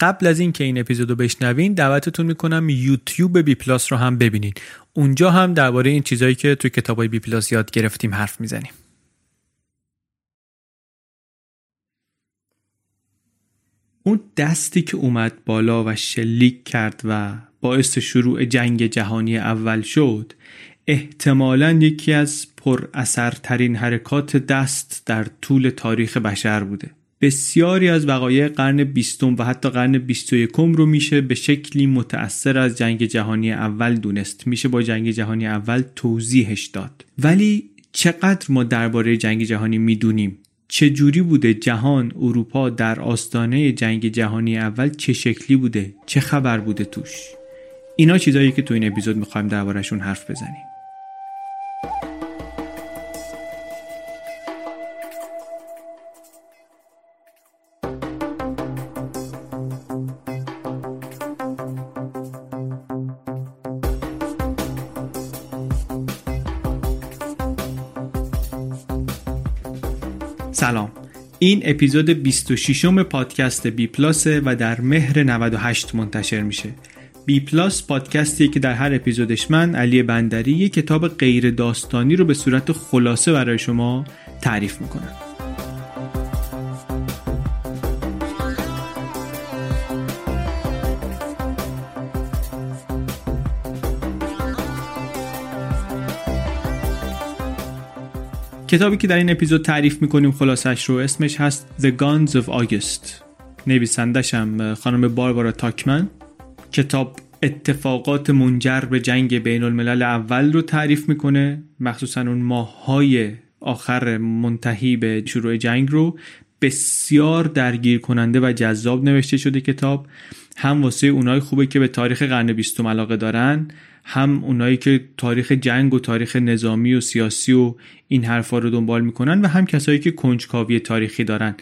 قبل از اینکه این اپیزودو بشنوین دعوتتون می‌کنم یوتیوب بی پلاس رو هم ببینین. اونجا هم درباره این چیزایی که توی کتابای بی پلاس یاد گرفتیم حرف می‌زنیم. اون دستی که اومد بالا و شلیک کرد و باعث شروع جنگ جهانی اول شد احتمالا یکی از پر اثرترین حرکات دست در طول تاریخ بشر بوده. بسیاری از وقایع قرن بیستم و حتی قرن بیست و یکم رو میشه به شکلی متأثر از جنگ جهانی اول دونست. میشه با جنگ جهانی اول توضیحش داد. ولی چقدر ما درباره جنگ جهانی می‌دونیم؟ چه جوری بوده جهان اروپا در آستانه جنگ جهانی اول چه شکلی بوده؟ چه خبر بوده توش؟ اینا چیزایی که تو این اپیزود می‌خوایم دربارهشون حرف بزنیم. این اپیزود 26 م پادکست بی پلاس و در مهر 98 منتشر میشه. بی پلاس پادکستی که در هر اپیزودش من علی بندری یک کتاب غیر داستانی رو به صورت خلاصه برای شما تعریف می‌کنم. کتابی که در این اپیزود تعریف می‌کنیم خلاصش رو اسمش هست The Guns of August. نویسندشم خانم باربارا تاکمن. کتاب اتفاقات منجر به جنگ بین الملل اول رو تعریف می‌کنه. مخصوصا اون ماههای آخر منتهی به شروع جنگ رو بسیار درگیر کننده و جذاب نوشته شده کتاب. هم واسه اونای خوبه که به تاریخ قرن بیستم علاقه دارن. هم اونایی که تاریخ جنگ و تاریخ نظامی و سیاسی و این حرفا رو دنبال می‌کنن و هم کسایی که کنجکاوی تاریخی دارن.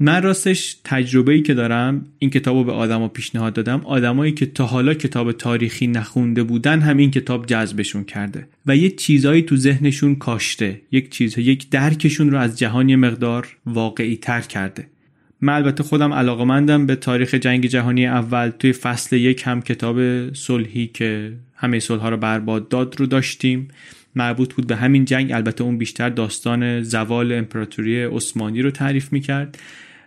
من راستش تجربه ای که دارم این کتاب رو به آدما پیشنهاد دادم آدمایی که تا حالا کتاب تاریخی نخونده بودن هم این کتاب جذبشون کرده و یه چیزایی تو ذهنشون کاشته یک چیز یک درکشون رو از جهان مقدار واقعی تر کرده. من البته خودم علاقمندم به تاریخ جنگ جهانی اول. توی فصل یک هم کتاب صلحی که همه صلح رو برباد داد رو داشتیم. مربوط بود به همین جنگ. البته اون بیشتر داستان زوال امپراتوری عثمانی رو تعریف می‌کرد.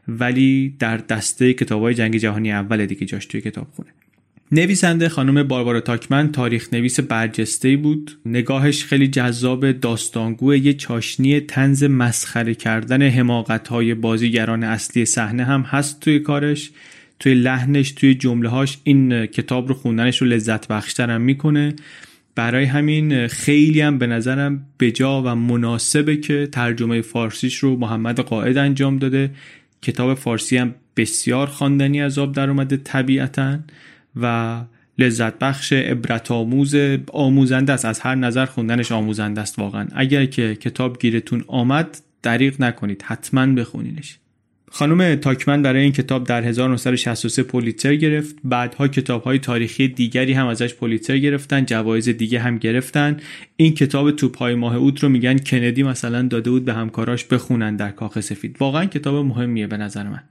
ولی در دسته کتاب های جنگ جهانی اول دیگه جاش توی کتاب خونه نویسنده خانم باربارا تاکمن تاریخ نویس برجسته بود. نگاهش خیلی جذاب داستانگو یه چاشنی تنز مسخره کردن حماقت های بازیگران اصلی صحنه هم هست توی کارش. توی لحنش توی جمله هاش این کتاب رو خوندنش رو لذت بخشترم می‌کنه. برای همین خیلی هم به نظرم بجا و مناسبه که ترجمه فارسیش رو محمد قائد انجام داده. کتاب فارسی هم بسیار خواندنی از آب در اومده طبیعتا. و لذت بخش عبرت آموز آموزنده است. از هر نظر خوندنش آموزنده است واقعا. اگر که کتاب گیرتون آمد دریغ نکنید. حتما بخونینش. خانم تاکمن برای این کتاب در 1963 پولیتر گرفت. بعدها کتاب های تاریخی دیگری هم ازش پولیتر گرفتن. جوایز دیگه هم گرفتن. این کتاب توپ های ماه اود رو میگن کندی. مثلا داده بود به همکاراش بخونن در کاخ سفید. واقعا کتاب مهمیه به نظر من.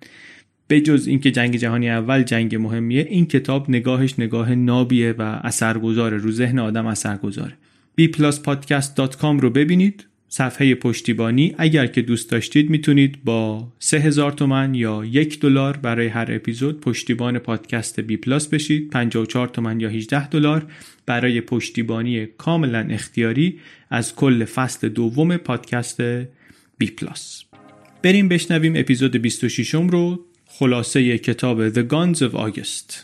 به جز اینکه جنگ جهانی اول جنگ مهمیه این کتاب نگاهش نگاه نابیه و اثرگذاره رو ذهن آدم اثرگذاره. Bpluspodcast.com رو ببینید. صفحه پشتیبانی. اگر که دوست داشتید می‌تونید با 3000 تومن یا یک دلار برای هر اپیزود پشتیبان پادکست بی پلاس بشید. 54 تومن یا 18 دلار برای پشتیبانی کاملا اختیاری از کل فصل دوم پادکست بی پلاس بریم بشنویم اپیزود 26 رو. خلاصه کتاب The Guns of August.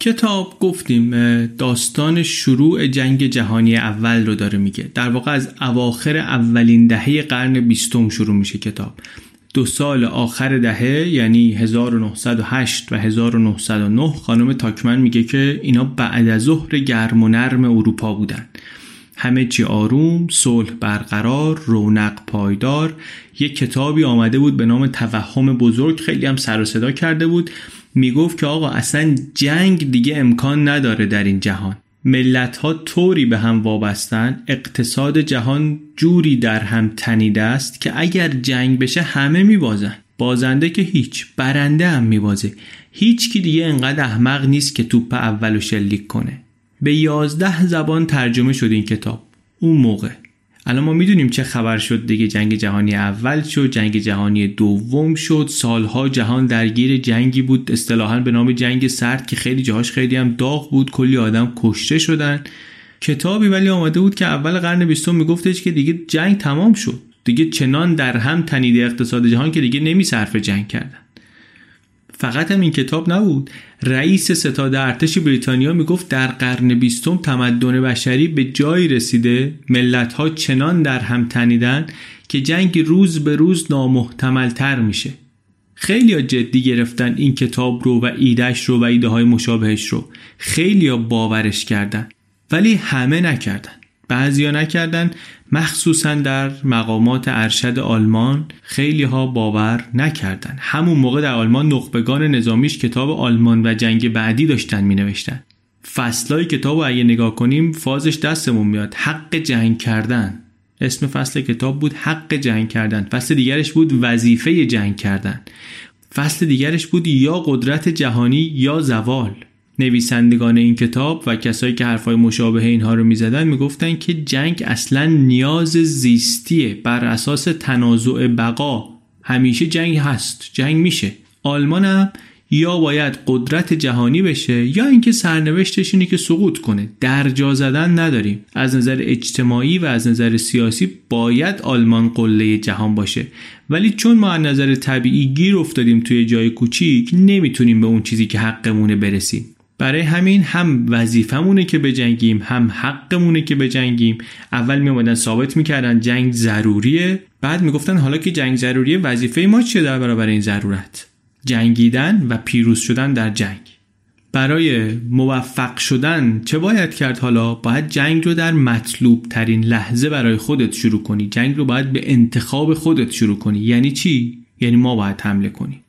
کتاب گفتیم داستان شروع جنگ جهانی اول رو داره میگه. در واقع از اواخر اولین دهه قرن بیستم شروع میشه کتاب. دو سال آخر دهه یعنی 1908 و 1909 خانم تاکمن میگه که اینا بعد از ظهر گرم و نرم اروپا بودن. همه چی آروم، صلح برقرار، رونق پایدار. یک کتابی آمده بود به نام توهم بزرگ خیلی هم سر و صدا کرده بود. می‌گفت که آقا اصلا جنگ دیگه امکان نداره در این جهان. ملت ها طوری به هم وابستن اقتصاد جهان جوری در هم تنیده است که اگر جنگ بشه همه میبازن. بازنده که هیچ برنده هم میبازه. هیچ کی دیگه انقدر احمق نیست که توپ اولو شلیک کنه. به یازده زبان ترجمه شد این کتاب. اون موقع. الان ما می‌دونیم چه خبر شد. دیگه جنگ جهانی اول شد جنگ جهانی دوم شد. سالها جهان درگیر جنگی بود. اصطلاحا به نام جنگ سرد که خیلی جاهاش خیلی هم داغ بود. کلی آدم کشته شدن. کتابی ولی آمده بود که اول قرن بیستم میگفتش که دیگه جنگ تمام شد. دیگه چنان در هم تنیده اقتصاد جهان که دیگه نمی صرف جنگ کردن. فقط هم این کتاب نبود. رئیس ستاد ارتش بریتانیا می‌گفت در قرن بیستم تمدن بشری به جایی رسیده. ملت ها چنان در هم تنیدن که جنگ روز به روز نامحتملتر میشه. خیلی ها جدی گرفتن این کتاب رو و ایدهش رو و ایده های مشابهش رو. خیلی ها باورش کردن. ولی همه نکردن. بعضیا نکردن. مخصوصا در مقامات ارشد آلمان خیلی ها باور نکردن. همون موقع در آلمان نخبگان نظامیش کتاب آلمان و جنگ بعدی داشتن می نوشتن فصلای کتاب اگه نگاه کنیم فازش دستمون میاد. حق جنگ کردن. اسم فصل کتاب بود حق جنگ کردن. فصل دیگرش بود وظیفه جنگ کردن. فصل دیگرش بود یا قدرت جهانی یا زوال. نویسندگان این کتاب و کسایی که حرفای مشابه اینها رو می‌زدن می‌گفتن که جنگ اصلا نیاز زیستیه بر اساس تنازع بقا. همیشه جنگ هست جنگ میشه. آلمان هم یا باید قدرت جهانی بشه یا اینکه سرنوشتش اینه که سقوط کنه. درجا زدن نداریم. از نظر اجتماعی و از نظر سیاسی باید آلمان قله جهان باشه. ولی چون ما از نظر طبیعی گیر افتادیم توی جای کوچیک نمی‌تونیم به اون چیزی که حقمونه برسیم. برای همین هم وظیفمونه که بجنگیم هم حقمونه که بجنگیم. اول می اومدن ثابت می‌کردن جنگ ضروریه. بعد می‌گفتن حالا که جنگ ضروریه وظیفه ما چیه در برابر این ضرورت؟ جنگیدن و پیروز شدن در جنگ. برای موفق شدن چه باید کرد حالا؟ باید جنگ رو در مطلوب ترین لحظه برای خودت شروع کنی. جنگ رو باید به انتخاب خودت شروع کنی. یعنی چی؟ یعنی ما باید حمله کنیم.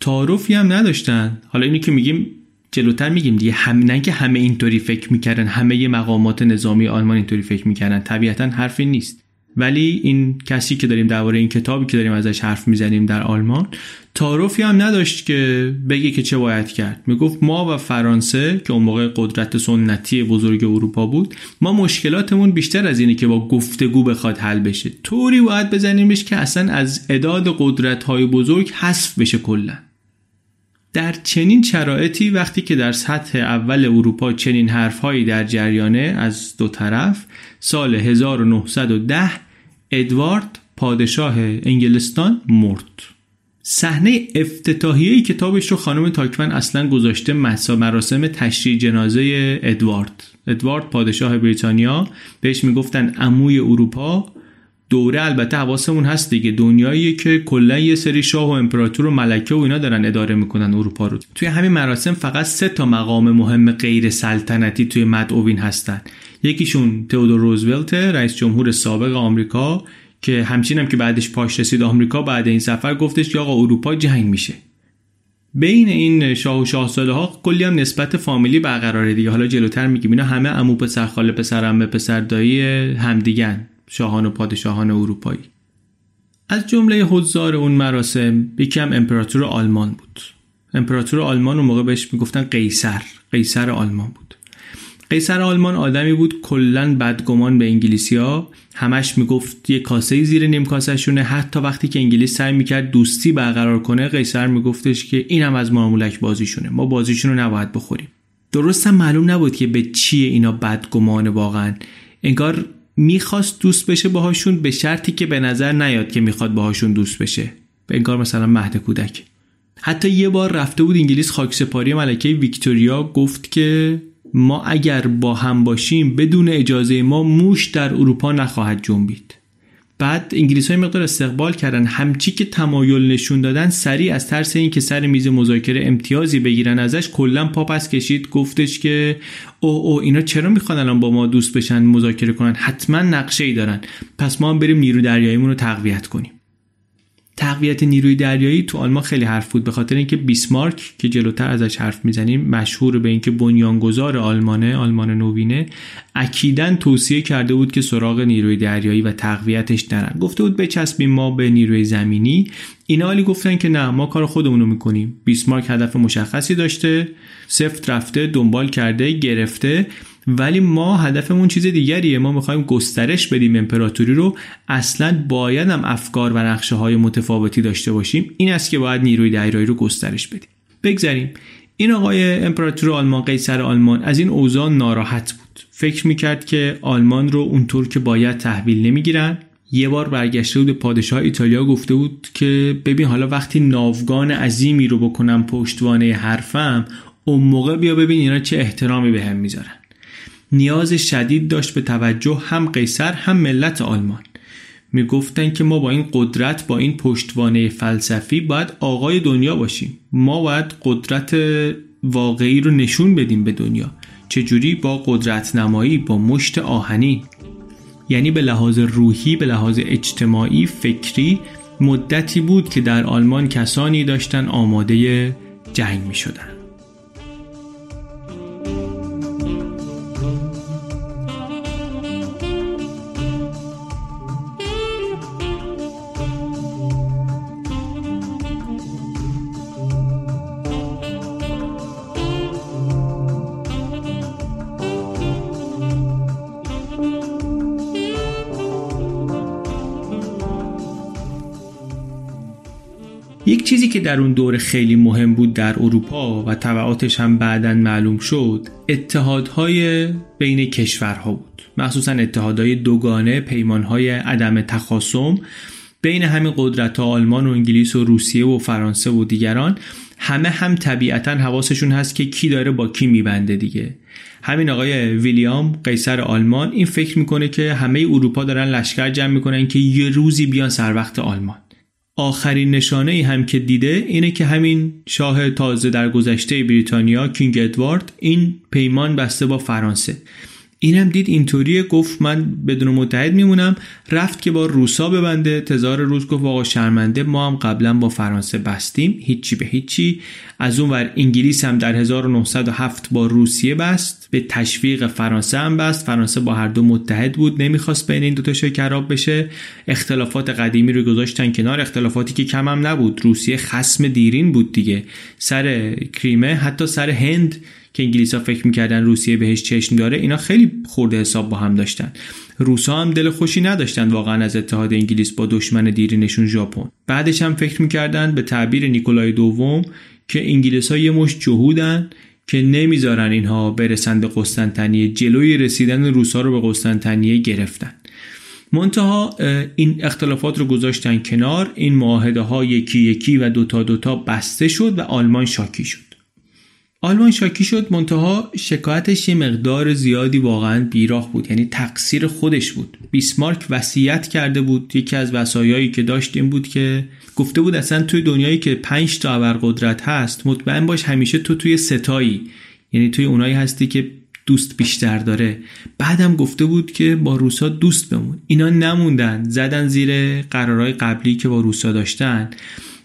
تعارفی هم نداشتن. حالا اینی که میگیم جلوتر میگیم دیگه. هم نه که همه اینطوری فکر می‌کردن همه مقامات نظامی آلمان اینطوری فکر می‌کردن طبیعتا حرفی نیست. ولی این کسی که داریم درباره این کتابی که داریم ازش حرف می‌زنیم در آلمان تعارفی هم نداشت که بگه که چه باید کرد. می‌گفت ما و فرانسه که اون موقع قدرت سنتی بزرگ اروپا بود ما مشکلاتمون بیشتر از اینه که با گفتگو بخواد حل بشه. طوری باید بزنیمش که اصلا از اداد قدرت های بزرگ حذف بشه کلا. در چنین شرایطی وقتی که در سطح اول اروپا چنین حرفهایی در جریانه از دو طرف سال 1910 ادوارد پادشاه انگلستان مرد. صحنه افتتاحیه کتابش رو خانم تاکمن اصلا گذاشته مراسم تشریع جنازه ادوارد. ادوارد پادشاه بریتانیا بهش می‌گفتن عموی اروپا. دوره البته حواسمون هست دیگه. دنیاییه که کلا یه سری شاه و امپراتور و ملکه و اینا دارن اداره می‌کنن اروپا رو. توی همین مراسم فقط سه تا مقام مهم غیر سلطنتی توی مدعوین هستن. یکیشون تئودور روزولت رئیس جمهور سابق آمریکا که همچین هم که بعدش پاش رسید آمریکا بعد این سفر گفتش که آقا اروپا جنگ میشه. بین این شاه و شاهزاده ها کلی هم نسبت فامیلی برقراره دیگه. حالا جلوتر میگیم اینا همه عمو پسر خاله پسر عمه پسر دایی همدیگن. شاهان و پادشاهان اروپایی. از جمله حضار اون مراسم یکم امپراتور آلمان بود. امپراتور آلمان اون موقع بهش می‌گفتن قیصر. قیصر آلمان بود. قیصر آلمان آدمی بود کلا بدگمان به انگلیسیا همش می‌گفت یه کاسه زیر نیم کاسه حتی وقتی که انگلیس سعی می‌کرد دوستی برقرار کنه قیصر میگفتش که اینم از مامولک بازیشونه. ما بازیشون رو نباید بخوریم. درست هم معلوم نبود که به چیه اینا بدگمان واقعا. انگار می‌خواست دوست بشه باهاشون به شرطی که به نظر نیاد که می‌خواد باهاشون دوست بشه. به انگار مثلا مهد کودک. حتی یه بار رفته بود انگلیس خاکسپاری ملکه ویکتوریا گفت که ما اگر با هم باشیم بدون اجازه ما موش در اروپا نخواهد جنبید. بعد انگلیس های مقدار استقبال کردن. همچی که تمایل نشون دادن سریع از ترس این که سر میز مذاکره امتیازی بگیرن ازش کلا پا پس کشید. گفتش که او او اینا چرا می‌خوان الان با ما دوست بشن مذاکره کنن؟ حتما نقشه ای دارن. پس ما هم بریم نیرو دریاییمون رو تقویت کنیم. تقویت نیروی دریایی تو آلمان خیلی حرف بود به خاطر اینکه بیسمارک که جلوتر ازش حرف می‌زنیم مشهور به اینکه بنیانگذار آلمانه آلمان نوینه اکیدا توصیه کرده بود که سراغ نیروی دریایی و تقویتش نرن. گفته بود بچسبیم ما به نیروی زمینی. اینا حالی گفتن که نه ما کار خودمون رو می‌کنیم. بیسمارک هدف مشخصی داشته سفت رفته دنبال کرده گرفته. ولی ما هدفمون چیز دیگریه. ما می‌خوایم گسترش بدیم امپراتوری رو. اصلا باید هم افکار و نقشه های متفاوتی داشته باشیم. این است که باید نیروی دریایی رو گسترش بدیم. بگذریم این آقای امپراتور آلمان قیصر آلمان از این اوضاع ناراحت بود. فکر می‌کرد که آلمان رو اونطور که باید تحویل نمی‌گیرن. یه بار برگشته بود پادشاه ایتالیا گفته بود که ببین حالا وقتی ناوگان عظیمی رو بکنم پشتوانه حرفم اون موقع بیا ببین اینا چه احترامی به هم می‌ذارن. نیاز شدید داشت به توجه هم قیصر هم ملت آلمان. می‌گفتن که ما با این قدرت با این پشتوانه فلسفی باید آقای دنیا باشیم. ما باید قدرت واقعی رو نشون بدیم به دنیا. چجوری؟ با قدرت نمایی با مشت آهنی. یعنی به لحاظ روحی به لحاظ اجتماعی فکری مدتی بود که در آلمان کسانی داشتن آماده جنگ می شدن. که در اون دور خیلی مهم بود در اروپا و طبعاتش هم بعدا معلوم شد اتحادهای بین کشورها بود. مخصوصا اتحادهای دوگانه پیمانهای عدم تخاصم بین همین قدرت ها آلمان و انگلیس و روسیه و فرانسه و دیگران همه هم طبیعتا حواسشون هست که کی داره با کی میبنده دیگه. همین آقای ویلیام قیصر آلمان این فکر می‌کنه که همه اروپا دارن لشکر جمع می‌کنن که یه روزی بیان سر وقت آلمان. آخرین نشانه ای هم که دیده اینه که همین شاه تازه در گذشته بریتانیا کینگ ادوارد این پیمان بسته با فرانسه. اینم دید اینطوریه گفت من بدون متحد میمونم. رفت که با روسا ببنده. تزار روز گفت آقا شرمنده ما هم قبلا با فرانسه بستیم. هیچی به هیچی. از اون ور انگلیس هم در 1907 با روسیه بست. به تشویق فرانسه هم بست. فرانسه با هر دو متحد بود. نمی‌خواست بین این دو تا خراب بشه. اختلافات قدیمی رو گذاشتن کنار. اختلافاتی که کم هم نبود. روسیه خسم دیرین بود دیگه. سر کریمه حتی سر هند که انگلیس ها فکر می‌کردن روسیه بهش چشم داره اینا خیلی خورده حساب با هم داشتن. روسا هم دل خوشی نداشتن واقعا از اتحاد انگلیس با دشمن دیرینشون ژاپن. بعدش هم فکر می‌کردن به تعبیر نیکولای دوم که انگلیس ها یه مش جهودن که نمی‌ذارن اینها برسن به قسطنطنیه جلوی رسیدن روسا رو به قسطنطنیه گرفتن. منتها این اختلافات رو گذاشتن کنار این معاهده ها یکی یکی و دوتا دوتا بسته شد و آلمان شاکی شد. آلمان شاکی شد منتها شکایتش یه مقدار زیادی واقعا بیراه بود یعنی تقصیر خودش بود. بیسمارک وصیت کرده بود یکی از وصایایی که داشت این بود که گفته بود اصلا توی دنیایی که پنج تا ابرقدرت هست مطمئن باش همیشه تو توی ستایی. یعنی توی اونایی هستی که دوست بیشتر داره. بعدم گفته بود که با روسا دوست بمون. اینا نموندن زدن زیر قرارهای قبلی که با روسا داشتن.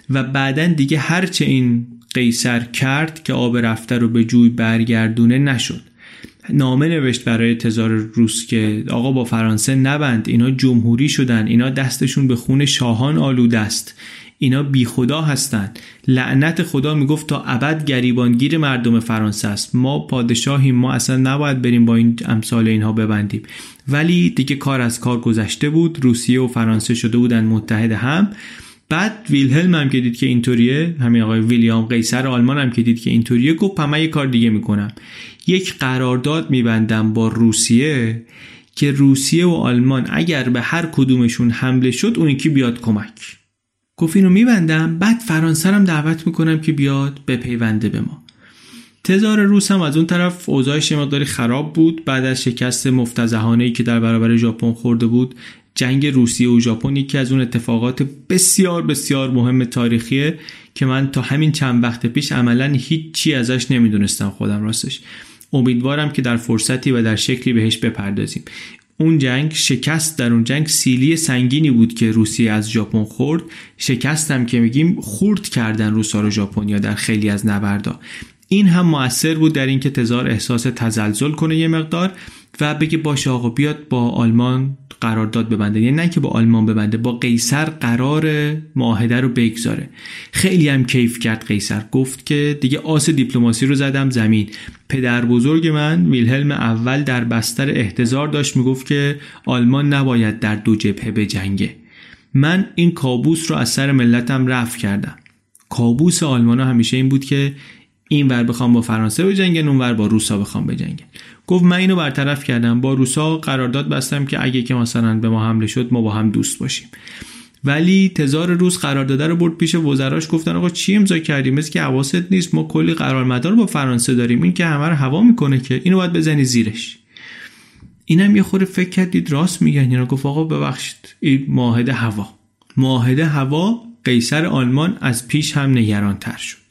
و بعدا دیگه هرچه این قیصر کرد که آب رفته رو به جوی برگردونه نشد. نامه نوشت برای تزار روس که آقا با فرانسه نبند اینا جمهوری شدن اینا دستشون به خون شاهان آلوده است. اینا بی خدا هستند لعنت خدا می‌گفت تا ابد گریبانگیر مردم فرانسه است. ما پادشاهیم ما اصلا نباید بریم با این امثال اینها ببندیم. ولی دیگه کار از کار گذشته بود. روسیه و فرانسه شده بودن متحد هم. بعد ویلهلم هم که دید که اینطوریه همین آقای ویلیام قیصر آلمان هم که دید که اینطوریه گفت من یه کار دیگه می‌کنم. یک قرارداد میبندم با روسیه که روسیه و آلمان اگر به هر کدومشون حمله شد اون یکی بیاد کمک. گفت اینو میبندم بعد فرانسه هم دعوت می‌کنم که بیاد به پیونده به ما. تزار روس هم از اون طرف اوضاعش مقداری خراب بود بعد از شکست مفتزهانه که در برابر ژاپن خورده بود جنگ روسیه و ژاپن یکی از اون اتفاقات بسیار بسیار مهم تاریخیه که من تا همین چند وقت پیش عملا هیچی ازش نمی‌دونستم خودم راستش. امیدوارم که در فرصتی و در شکلی بهش بپردازیم. اون جنگ شکست در اون جنگ سیلی سنگینی بود که روسیه از ژاپن خورد. شکستم که میگیم خورد کردن روسا رو ژاپنیا در خیلی از نبردا. این هم موثر بود در اینکه تزار احساس تزلزل کنه یه مقدار. و بگه باشه آقا بیاد با آلمان قرارداد ببنده. یعنی نه که با آلمان ببنده با قیصر قرار معاهده رو بگذاره. خیلی هم کیف کرد قیصر. گفت که دیگه آس دیپلماسی رو زدم زمین. پدر بزرگ من ویلهلم اول در بستر احتضار داشت می‌گفت که آلمان نباید در دو جبهه بجنگه. من این کابوس رو از سر ملتم رفع کردم. کابوس آلمان ها همیشه این بود که این ور بخوام با فرانسه بجنگن اون ور با روسا بخوام بجنگن. گفت من اینو برطرف کردم. با روسا قرارداد بستم که اگه که مثلا به ما حمله شد ما با هم دوست باشیم. ولی تزار روز قرارداد رو برد پیش وزراش گفتن آقا چی امضا کردیم؟ مثل که حواست نیست. ما کلی قرارمدار با فرانسه داریم. این که همه رو هوا می‌کنه که اینو باید بزنی زیرش. اینم یه خورده فکر کردید راست میگن. اینا گفت آقا ببخشید این معاهده هوا. معاهده هوا قیصر آلمان از پیش هم نگران تر شد.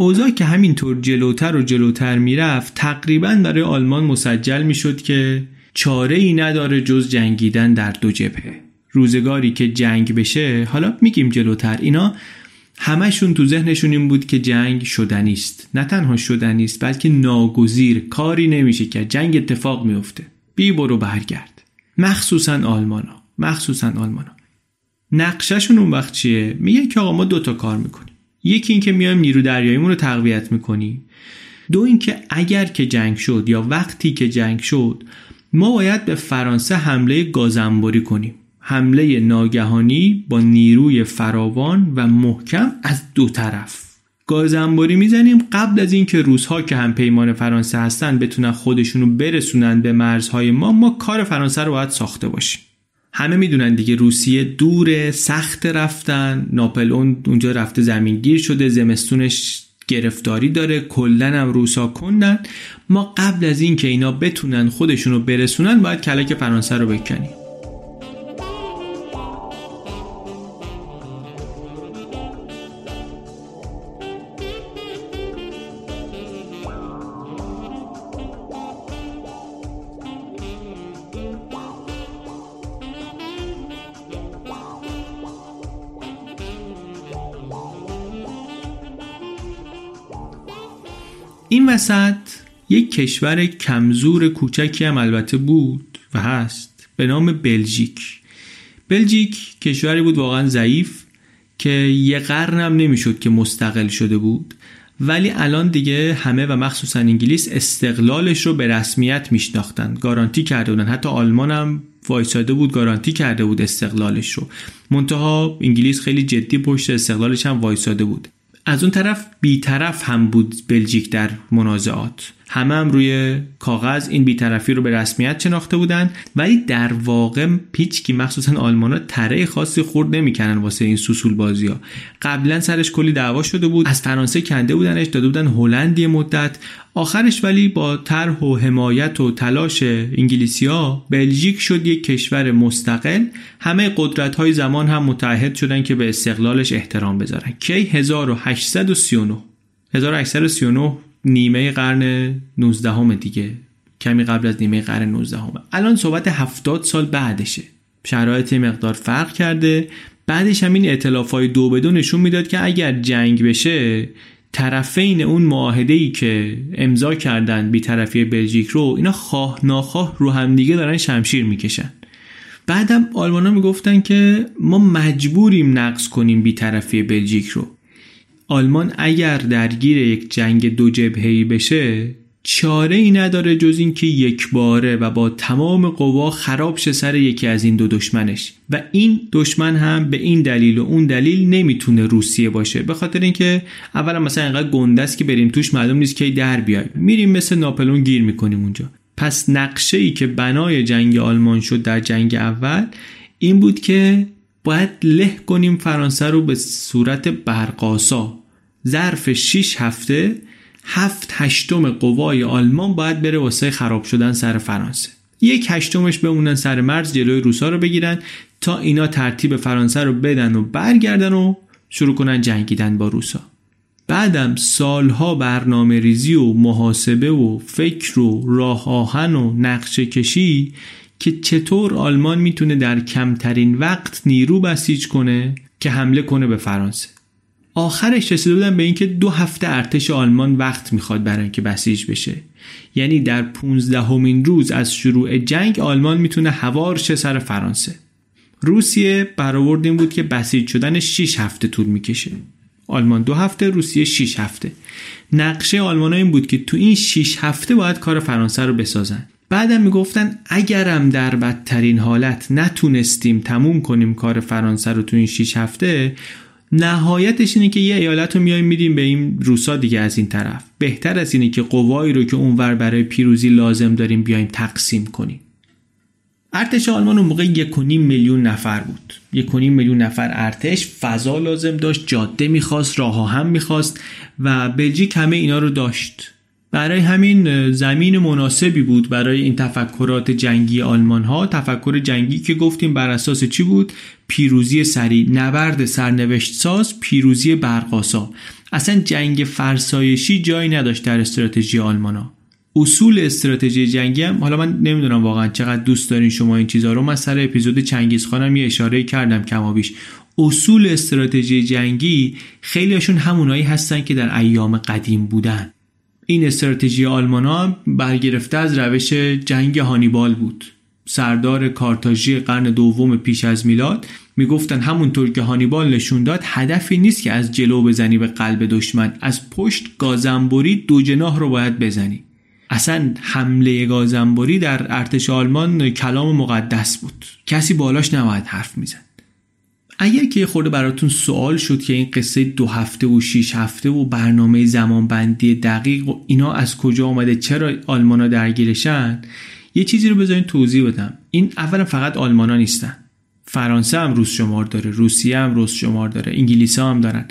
اوضاع که همینطور جلوتر و جلوتر می‌رفت تقریبا برای آلمان مسجل می‌شد که چاره ای نداره جز جنگیدن در دو جبهه. روزگاری که جنگ بشه حالا میگیم جلوتر اینا همشون تو ذهنشون این بود که جنگ شدنی است نه تنها شدنی است بلکه ناگزیر کاری نمیشه که جنگ اتفاق میفته بی برو برگرد. مخصوصا آلمانا. مخصوصا آلمانا. نقششون اون وقت چیه؟ میگه که آقا ما دوتا کار می‌کنیم. یکی اینکه میایم نیرو دریاییمون رو تقویت می‌کنیم دو اینکه اگر که جنگ شد یا وقتی که جنگ شد ما باید به فرانسه حمله گازنبوری کنیم. حمله ناگهانی با نیروی فراوان و محکم از دو طرف. گازنبوری می‌زنیم قبل از اینکه روزها که هم پیمان فرانسه هستن بتونن خودشونو برسونن به مرزهای ما ما کار فرانسه رو باید ساخته باشیم. همه می‌دونن دیگه روسیه دور سخت رفتن. ناپلئون اونجا رفته زمینگیر شده زمستونش گرفتاری داره کلا هم روسا کندن ما قبل از اینکه اینا بتونن خودشونو برسونن باید کلک فرانسه رو بکنیم. این وسط یک کشور کمزور کوچکی هم البته بود و هست به نام بلژیک. بلژیک کشوری بود واقعا ضعیف که یه قرنم نمی‌شد که مستقل شده بود ولی الان دیگه همه و مخصوصا انگلیس استقلالش رو به رسمیت میشناختن گارانتی کرده بودن. حتی آلمان هم وایساده بود گارانتی کرده بود استقلالش رو. منتها انگلیس خیلی جدی پشت استقلالش هم وایساده بود. از اون طرف بیطرف هم بود بلژیک در منازعات. همه هم روی کاغذ این بیطرفی رو به رسمیت شناخته بودن ولی در واقع پیچکی مخصوصا آلمانا تره خاصی خورد نمی‌کنن واسه این سوسول بازی ها قبلا سرش کلی دعوا شده بود از فرانسه کنده بودنش داده بودن هلند مدت. آخرش ولی با طرح و حمایت و تلاش انگلیسیا بلژیک شد یک کشور مستقل. همه قدرت های زمان هم متحد شدن که به استقلالش احترام بذارن. کی؟ 1839 1839 نیمه قرن 19 همه دیگه. کمی قبل از نیمه قرن 19 همه. الان صحبت 70 سال بعدشه. شرایط مقدار فرق کرده. بعدش همین اعتلاف های دو به دو نشون می‌داد که اگر جنگ بشه طرفین اون معاهده ای که امضا کردن بی طرفی بلژیک رو اینا خواه ناخواه رو همدیگه دارن شمشیر می‌کشن. بعدم آلمانا می‌گفتن که ما مجبوریم نقص کنیم بیطرفی بلژیک رو. آلمان اگر درگیر یک جنگ دو جبهه‌ای بشه چاره ای نداره جز اینکه یک باره و با تمام قوا خراب شه سر یکی از این دو دشمنش. و این دشمن هم به این دلیل و اون دلیل نمی‌تونه روسیه باشه. به خاطر اینکه اولا مثلا اینقدر گنده است که بریم توش معلوم نیست کی در بیایم. میریم مثل ناپلون گیر می‌کنیم اونجا. پس نقشه ای که بنای جنگ آلمان شد در جنگ اول این بود که باید له کنیم فرانسه رو به صورت برقاسا ظرف 6 هفته هفت هشتم قوای آلمان باید بره واسه خراب شدن سر فرانسه. یک هشتمش بمونن سر مرز جلوی روسا رو بگیرن تا اینا ترتیب فرانسه رو بدن و برگردن و شروع کنن جنگیدن با روسا. بعدم سالها برنامه ریزی و محاسبه و فکر و راه آهن و نقشه کشی که چطور آلمان می‌تونه در کمترین وقت نیرو بسیج کنه که حمله کنه به فرانسه. آخرش رسیده بودن به اینکه دو هفته ارتش آلمان وقت می‌خواد برای اینکه بسیج بشه. یعنی در 15 همین روز از شروع جنگ آلمان می‌تونه هوار شه سر فرانسه. روسیه برآورد این بود که بسیج شدن 6 هفته طول می‌کشه. آلمان دو هفته روسیه 6 هفته. نقشه آلمان این بود که تو این 6 هفته باید کار فرانسه رو بسازن. بعدم می‌گفتن اگرم در بدترین حالت نتونستیم تموم کنیم کار فرانسه رو تو این 6 هفته نهایتش اینه که یه ایالت رو میایم میدیم به این روسا دیگه از این طرف. بهتر از اینه که قوایی رو که اونور برای پیروزی لازم داریم بیایم تقسیم کنیم. ارتش آلمان اون موقع یک میلیون نفر بود. یک میلیون نفر ارتش فضا لازم داشت جاده می‌خواست راه هم می‌خواست و بلژیک همه اینا رو داشت. برای همین زمین مناسبی بود برای این تفکرات جنگی آلمان ها تفکر جنگی که گفتیم بر اساس چی بود؟ پیروزی سریع. نبرد سرنوشت ساز پیروزی برقاسا اصلا جنگ فرسایشی جایی نداشت در استراتژی آلمان ها اصول استراتژی جنگی هم حالا من نمی‌دونم واقعا چقدر دوست دارین شما این چیزها رو. من سر اپیزود چنگیز خانم یه اشاره کردم کمابیش اصول استراتژی جنگی خیلیشون همونایی هستن که در ایام قدیم بودن. این استراتژی آلمان ها برگرفته از روش جنگ هانیبال بود. سردار کارتاژی قرن دوم پیش از میلاد می‌گفتن همونطور که هانیبال نشون داد هدفی نیست که از جلو بزنی به قلب دشمن. از پشت گازنبوری دو جناح رو باید بزنی. اصلا حمله گازنبوری در ارتش آلمان کلام مقدس بود. کسی بالاش نباید حرف میزن اگر که خورده براتون سوال شد که این قصه دو هفته و شیش هفته و برنامه زمانبندی دقیق و اینا از کجا آمده چرا آلمانا درگیرشن یه چیزی رو بذارین توضیح بدم. این اولا فقط آلمانا نیستن. فرانسه هم روس شمار داره روسیه هم روس شمار داره انگلیس هم دارن.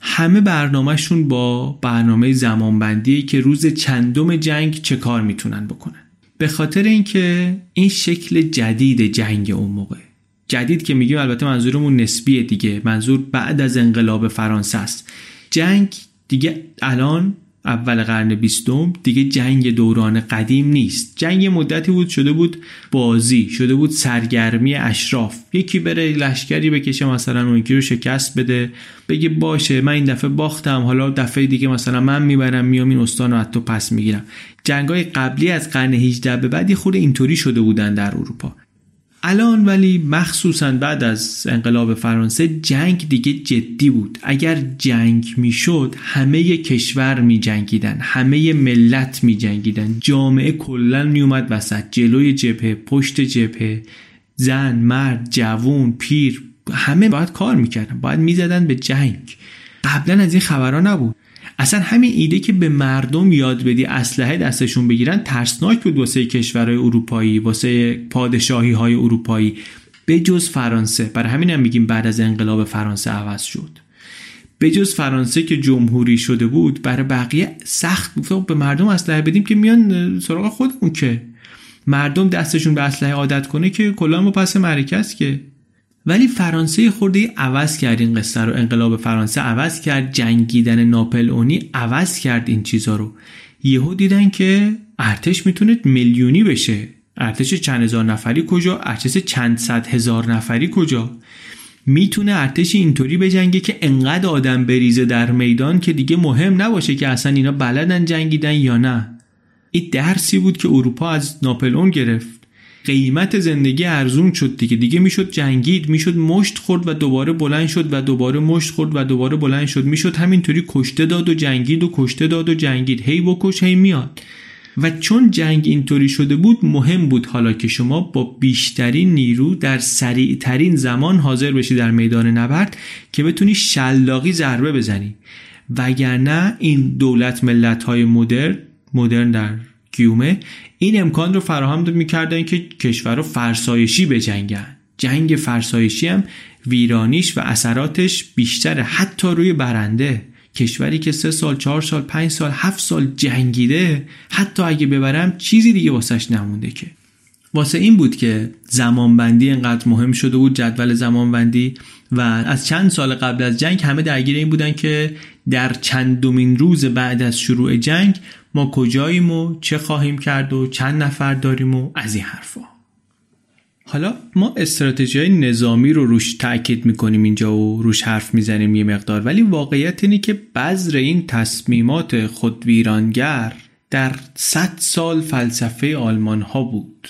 همه برنامهشون با برنامه زمانبندی که روز چندم جنگ چه کار می‌تونن بکنن. به خاطر اینکه این شکل جدید جنگ اون موقع. جدید که میگیم البته منظورمون نسبیه دیگه. منظور بعد از انقلاب فرانسه است. جنگ دیگه الان اول قرن بیستم دیگه جنگ دوران قدیم نیست. جنگ مدتی بود شده بود بازی شده بود سرگرمی اشراف. یکی بره لشکری بکشه مثلا اون رو شکست بده. بگه باشه من این دفعه باختم. حالا دفعه دیگه مثلا من می‌برم میام این استان رو حتی پس می‌گیرم. جنگ های قبلی از قرن 18 به بعدی خود اینطوری شده بودن در اروپا. الان ولی مخصوصا بعد از انقلاب فرانسه جنگ دیگه جدی بود. اگر جنگ می‌شد همه کشور می جنگیدن همه ملت می جنگیدن جامعه کلا می اومد وسط جلوی جبهه پشت جبهه. زن مرد جوون پیر همه باید کار می‌کردن باید می‌زدن به جنگ. قبلا از این خبرها نبود. اصلا همین ایده که به مردم یاد بدی اسلحه دستشون بگیرن ترسناک بود واسه کشورهای اروپایی واسه پادشاهی های اروپایی به جز فرانسه. برای همین هم میگیم بعد از انقلاب فرانسه عوض شد. به جز فرانسه که جمهوری شده بود برای بقیه سخت به مردم اسلحه بدیم که میان سراغ خودمون که مردم دستشون به اسلحه عادت کنه که کلا ما پس است که. ولی فرانسه خورده عوض کرد این قصه رو انقلاب فرانسه عوض کرد جنگیدن ناپلئونی عوض کرد این چیزا رو. یهو دیدن که ارتش می‌تونه میلیونی بشه. ارتش چند هزار نفری کجا؟ ارتش چند صد هزار نفری کجا؟ می‌تونه ارتش اینطوری بجنگه که انقدر آدم بریزه در میدان که دیگه مهم نباشه که اصلا اینا بلدن جنگیدن یا نه. این درسی بود که اروپا از ناپلئون گرفت. قیمت زندگی ارزون شد دیگه. دیگه می‌شد جنگید می‌شد مشت خورد و دوباره بلند شد و دوباره مشت خورد و دوباره بلند شد. می‌شد همینطوری کشته داد و جنگید و کشته داد و جنگید. هی بکش هی میاد. و چون جنگ اینطوری شده بود مهم بود حالا که شما با بیشترین نیرو در سریعترین زمان حاضر بشی در میدان نبرد که بتونی شلاقی ضربه بزنی. وگرنه این دولت ملت های مدرن مدرن در کیومه این امکان رو فراهم می‌کردن که کشور رو فرسایشی بجنگن. جنگ فرسایشی هم ویرانیش و اثراتش بیشتره. حتی روی برنده. کشوری که سه سال چهار سال پنج سال هفت سال جنگیده حتی اگه ببرم چیزی دیگه واسش نمونده که. واسه این بود که زمانبندی اینقدر مهم شده بود جدول زمانبندی. و از چند سال قبل از جنگ همه درگیر این بودن که در چندمین روز بعد از شروع جنگ ما کجاییم و چه خواهیم کرد و چند نفر داریم و از این حرفا. حالا ما استراتژی نظامی رو روش تاکید می‌کنیم اینجا و روش حرف می‌زنیم یه مقدار. ولی واقعیت اینه که بذر این تصمیمات خودویرانگر در صد سال فلسفه آلمان ها بود.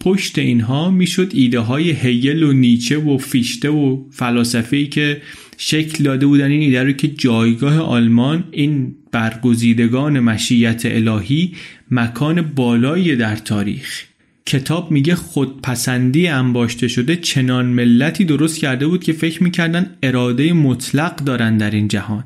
پشت اینها می‌شد ایده های هیل و نیچه و فیشته و فلاسفه که شکل داده بودن این ایده رو که جایگاه آلمان این برگزیدگان مشیت الهی مکان بالایی در تاریخ. کتاب میگه خودپسندی انباشته شده چنان ملتی درست کرده بود که فکر می‌کردن اراده مطلق دارن در این جهان.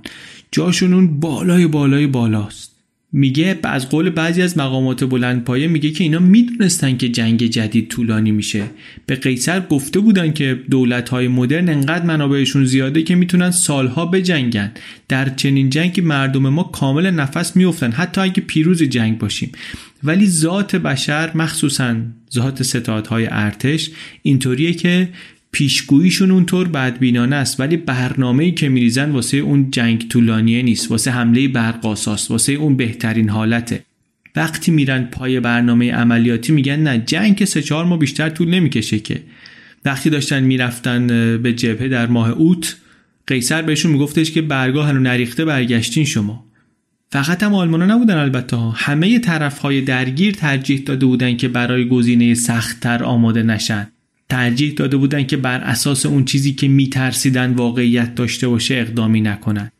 جاشون اون بالای بالای بالاست. میگه از قول بعضی از مقامات بلند پایه میگه که اینا می‌دونستن که جنگ جدید طولانی میشه. به قیصر گفته بودن که دولت های مدرن انقدر منابعشون زیاده که می‌تونن سالها بجنگن. در چنین جنگی مردم ما کامل نفس میفتن حتی اگه پیروز جنگ باشیم. ولی ذات بشر مخصوصا ذات ستادهای ارتش اینطوریه که پیشگوییشون اونطور بدبینانه است ولی برنامه‌ای که میریزن واسه اون جنگ طولانیه نیست واسه حمله برقاساست واسه اون بهترین حالته. وقتی میرن پای برنامه عملیاتی میگن نه جنگ که سه چهار ماه بیشتر طول نمی‌کشه که. وقتی داشتن می‌رفتن به جبهه در ماه اوت قیصر بهشون میگفتش که برگاه هنو نریخته برگشتین شما. فقط هم آلمانا نبودن البته ها. همه طرف های درگیر ترجیح داده بودن که برای گزینه سختتر آماده نشن. ترجیح داده بودن که بر اساس اون چیزی که میترسیدن واقعیت داشته باشه اقدامی نکنن.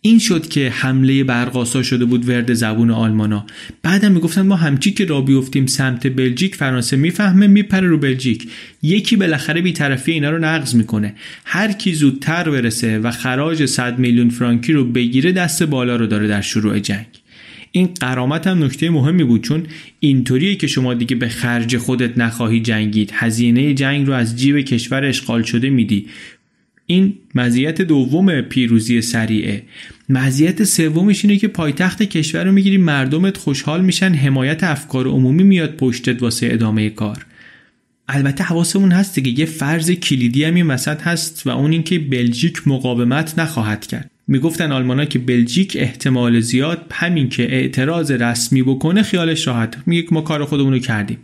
این شد که حمله برقاسا شده بود ورد زبون آلمانا. بعدم می‌گفتن ما همچی که را بیفتیم سمت بلژیک فرانسه می‌فهمه میپره رو بلژیک. یکی بالاخره بیطرفی اینا رو نقض می‌کنه. هر کی زودتر برسه و خراج 100 میلیون فرانکی رو بگیره دست بالا رو داره در شروع جنگ. این قرامت هم نکته مهمی بود چون اینطوریه که شما دیگه به خرج خودت نخواهی جنگید. هزینه جنگ رو از جیب کشور اشغال شده میدی. این مزیت دوم پیروزی سریعه. مزیت سومش اینه که پایتخت کشور رو می‌گیری مردمت خوشحال میشن حمایت افکار عمومی میاد پشتت واسه ادامه کار. البته حواسمون هست دیگه یه فرض کلیدی هم این وسط هست و اون اینکه بلژیک مقاومت نخواهد کرد. می‌گفتن آلمانا که بلژیک احتمال زیاد همین که اعتراض رسمی بکنه خیالش راحت. میگه ما کار خودمون رو کردیم.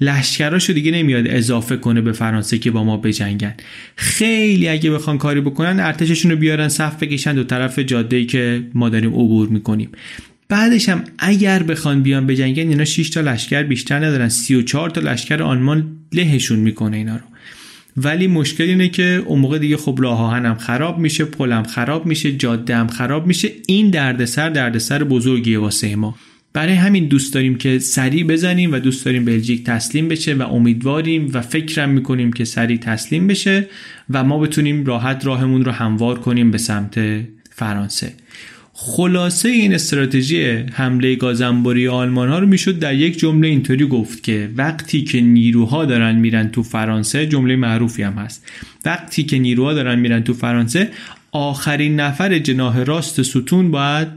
لشکراشو دیگه نمیاد اضافه کنه به فرانسه که با ما بجنگن. خیلی اگه بخوان کاری بکنن ارتششون رو بیارن صف بکشن دو طرف جاده که ما داریم عبور می‌کنیم. بعدش هم اگر بخوان بیان بجنگن اینا 6 تا لشکر بیشتر ندارن. 34 تا لشکر آلمان لهشون می‌کنه اینا رو. ولی مشکل اینه که اون موقع دیگه خب راه آهنم خراب میشه پلم خراب میشه جاده هم خراب میشه. این دردسر دردسر بزرگیه واسه ما. برای همین دوست داریم که سریع بزنیم و دوست داریم بلژیک تسلیم بشه و امیدواریم و فکرم می‌کنیم که سریع تسلیم بشه و ما بتونیم راحت راهمون رو هموار کنیم به سمت فرانسه. خلاصه این استراتژی حمله گازنبوری آلمان ها رو می‌شد در یک جمله اینطوری گفت که وقتی که نیروها دارن میرن تو فرانسه جمله معروفی هم هست. وقتی که نیروها دارن میرن تو فرانسه آخرین نفر جناح راست ستون باید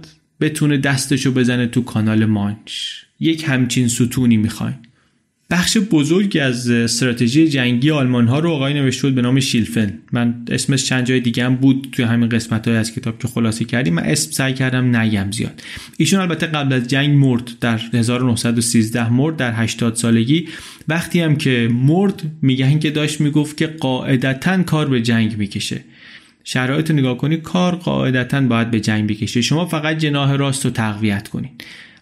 بتونه دستشو بزنه تو کانال مانچ. یک همچین ستونی می‌خواین بخش بزرگی از استراتژی جنگی آلمان ها رو آقای نوشته بود به نام شیلفن. من اسمش چند جای دیگه هم بود توی همین قسمت های از کتاب که خلاصه کردیم. من اسم سعی کردم نگم زیاد. ایشون البته قبل از جنگ مرد. در 1913 مرد در 80 سالگی. وقتی هم که مرد میگن که داشت می‌گفت که قاعدتا کار به جنگ می‌کشه. شرایط نگاه کنی کار قاعدتا باید به جنگ بکشه. شما فقط جناح راست رو تقویت کنین.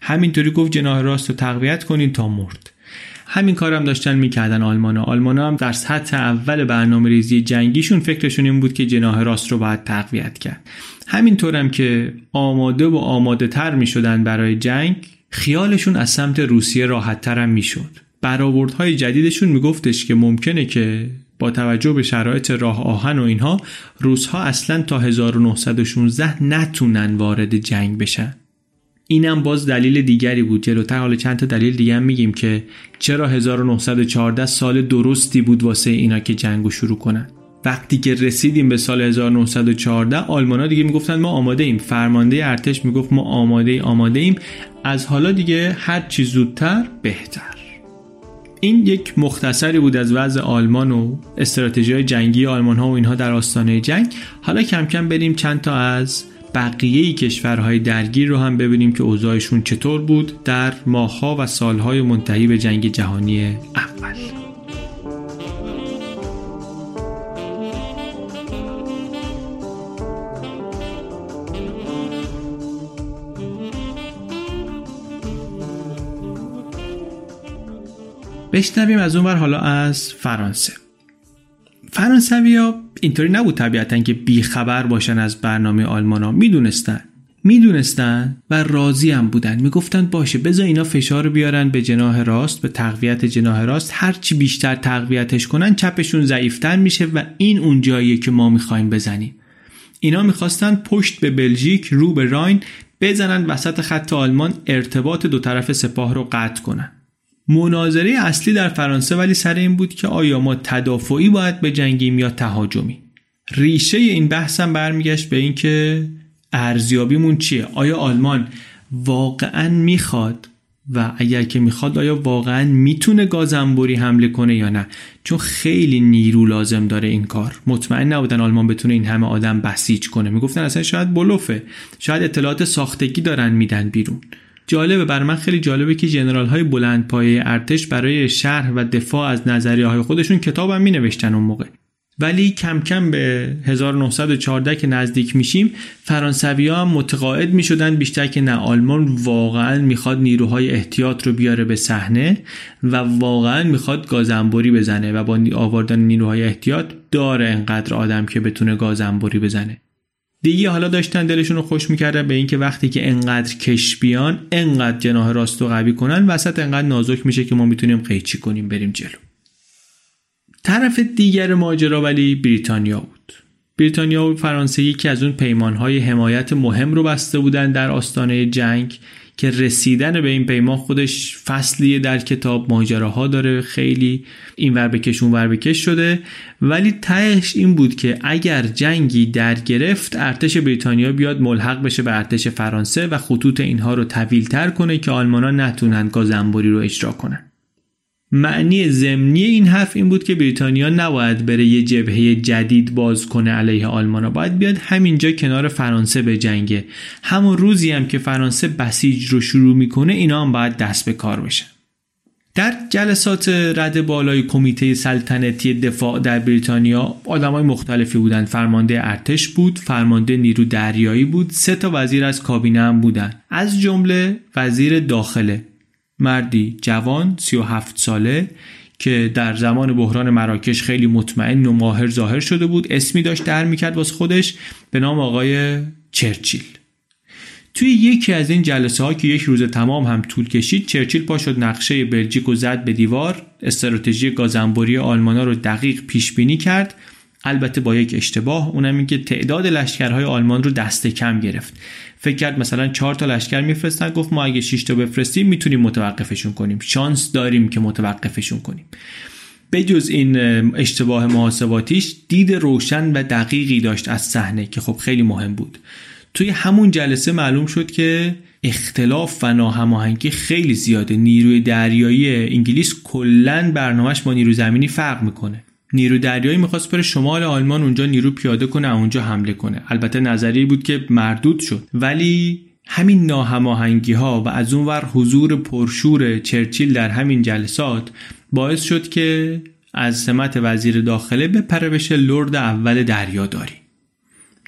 همینطوری گفت جناح راست رو تقویت کنین تا مرد. همین کارم داشتن می‌کردن آلمان آلمان هم در سطح اول برنامه ریزی جنگیشون فکرشون این بود که جناح راست رو باید تقویت کرد. همینطورم که آماده و آماده تر می‌شدن برای جنگ خیالشون از سمت روسیه راحت ترم می‌شد. برآوردهای جدیدشون میگفتش که ممکنه که با توجه به شرایط راه آهن و اینها روسها اصلا تا 1916 نتونن وارد جنگ بشن. اینم باز دلیل دیگری بود. جلوتر حالا چند تا دلیل دیگه هم میگیم که چرا 1914 سال درستی بود واسه اینا که جنگو شروع کنن. وقتی که رسیدیم به سال 1914 آلمانا دیگه می‌گفتن ما آماده ایم. فرمانده ارتش می‌گفت ما آماده ای آماده ایم. از حالا دیگه هر چی زودتر بهتر. این یک مختصری بود از وضع آلمان و استراتژی جنگی آلمان ها و اینها در آستانه جنگ. حالا کم کم بریم چند تا از بقیه کشورهای درگیر رو هم ببینیم که اوضاعشون چطور بود در ماهها و سالهای منتهی به جنگ جهانی اول. بشنویم از اون حالا از فرانسه. فرانسوی ها اینطوری نبود طبیعتا که بیخبر باشن از برنامه آلمان ها می‌دونستن. می‌دونستن و راضی هم بودن. می‌گفتن باشه بذار اینا فشار بیارن به جناه راست به تقویت جناه راست. هرچی بیشتر تقویتش کنن چپشون ضعیفتر میشه و این اون جاییه که ما می‌خوایم بزنیم. اینا می‌خواستن پشت به بلژیک رو به راین بزنن وسط خط آلمان ارتباط دو طرف سپاه رو قطع کنن. مناظره اصلی در فرانسه ولی سر این بود که آیا ما تدافعی باید به جنگیم یا تهاجمی؟ ریشه این بحثم برمیگشت به اینکه ارزیابیمون چیه؟ آیا آلمان واقعا می‌خواد و اگر که می‌خواد آیا واقعا می‌تونه گازنبوری حمله کنه یا نه؟ چون خیلی نیرو لازم داره این کار. مطمئن نبودن آلمان بتونه این همه آدم بسیج کنه. می‌گفتن اصلا شاید بلوفه. شاید اطلاعات ساختگی دارن میدن بیرون. جالبه بر من خیلی جالبه که جنرال های بلند پایه ارتش برای شرح و دفاع از نظریه های خودشون کتابم می نوشتن اون موقع. ولی کم کم به 1914 که نزدیک میشیم فرانسوی ها هم متقاعد می شدن بیشتر که نه آلمان واقعا می‌خواد نیروهای احتیاط رو بیاره به صحنه و واقعا می‌خواد گازنبوری بزنه و با آوردن نیروهای احتیاط داره انقدر آدم که بتونه گازنبوری بزنه. دیگه حالا داشتن دلشون رو خوش می‌کردن به اینکه وقتی که انقدر کش بیان انقدر جناح راست و قوی کنن وسط انقدر نازک میشه که ما می‌تونیم قیچی کنیم بریم جلو. طرف دیگر ماجرا ولی بریتانیا بود. بریتانیا و فرانسه یکی از اون پیمانهای حمایت مهم رو بسته بودن در آستانه جنگ. که رسیدن به این پیمان خودش فصلیه در کتاب ماجراها داره. خیلی این ور بکش اون ور بکش شده. ولی تهش این بود که اگر جنگی در گرفت ارتش بریتانیا بیاد ملحق بشه به ارتش فرانسه و خطوط اینها رو طویل تر کنه که آلمانا نتونن گازنبوری رو اجرا کنن. معنی ضمنی این حرف این بود که بریتانیا نباید بره یه جبهه جدید باز کنه علیه آلمان. باید بیاد همینجا کنار فرانسه به جنگه. همون روزی هم که فرانسه بسیج رو شروع می‌کنه اینا هم باید دست به کار بشه در جلسات رد بالای کمیته سلطنتی دفاع در بریتانیا آدمای مختلفی بودند. فرمانده ارتش بود فرمانده نیرو دریایی بود. سه تا وزیر از کابینه هم بودن. از جمله وزیر داخله. مردی جوان 37 ساله که در زمان بحران مراکش خیلی مطمئن و ماهر ظاهر شده بود. اسمی داشت در می‌کرد واسه خودش به نام آقای چرچیل. توی یکی از این جلسه ها که یک روز تمام هم طول کشید چرچیل پا شد نقشه بلژیک و زد به دیوار استراتژی گازنبوری آلمانا رو دقیق پیش بینی کرد. البته با یک اشتباه اونم این که تعداد لشکرهای آلمان رو دست کم گرفت. فکر کرد مثلا چهار تا لشکر میفرستن. گفت ما اگه 6 تا بفرستیم می‌تونیم متوقفشون کنیم. شانس داریم که متوقفشون کنیم. بجز این اشتباه محاسباتیش دید روشن و دقیقی داشت از صحنه که خب خیلی مهم بود. توی همون جلسه معلوم شد که اختلاف و ناهماهنگی خیلی زیاده. نیروی دریایی انگلیس کلا برنامهش با نیرو زمینی فرق می‌کنه. نیرو دریایی می‌خواست بره شمال آلمان اونجا نیرو پیاده کنه اونجا حمله کنه. البته نظری بود که مردود شد. ولی همین ناهماهنگی ها و از اونور حضور پرشور چرچیل در همین جلسات باعث شد که از سمت وزیر داخله بپره بشه لرد اول دریاداری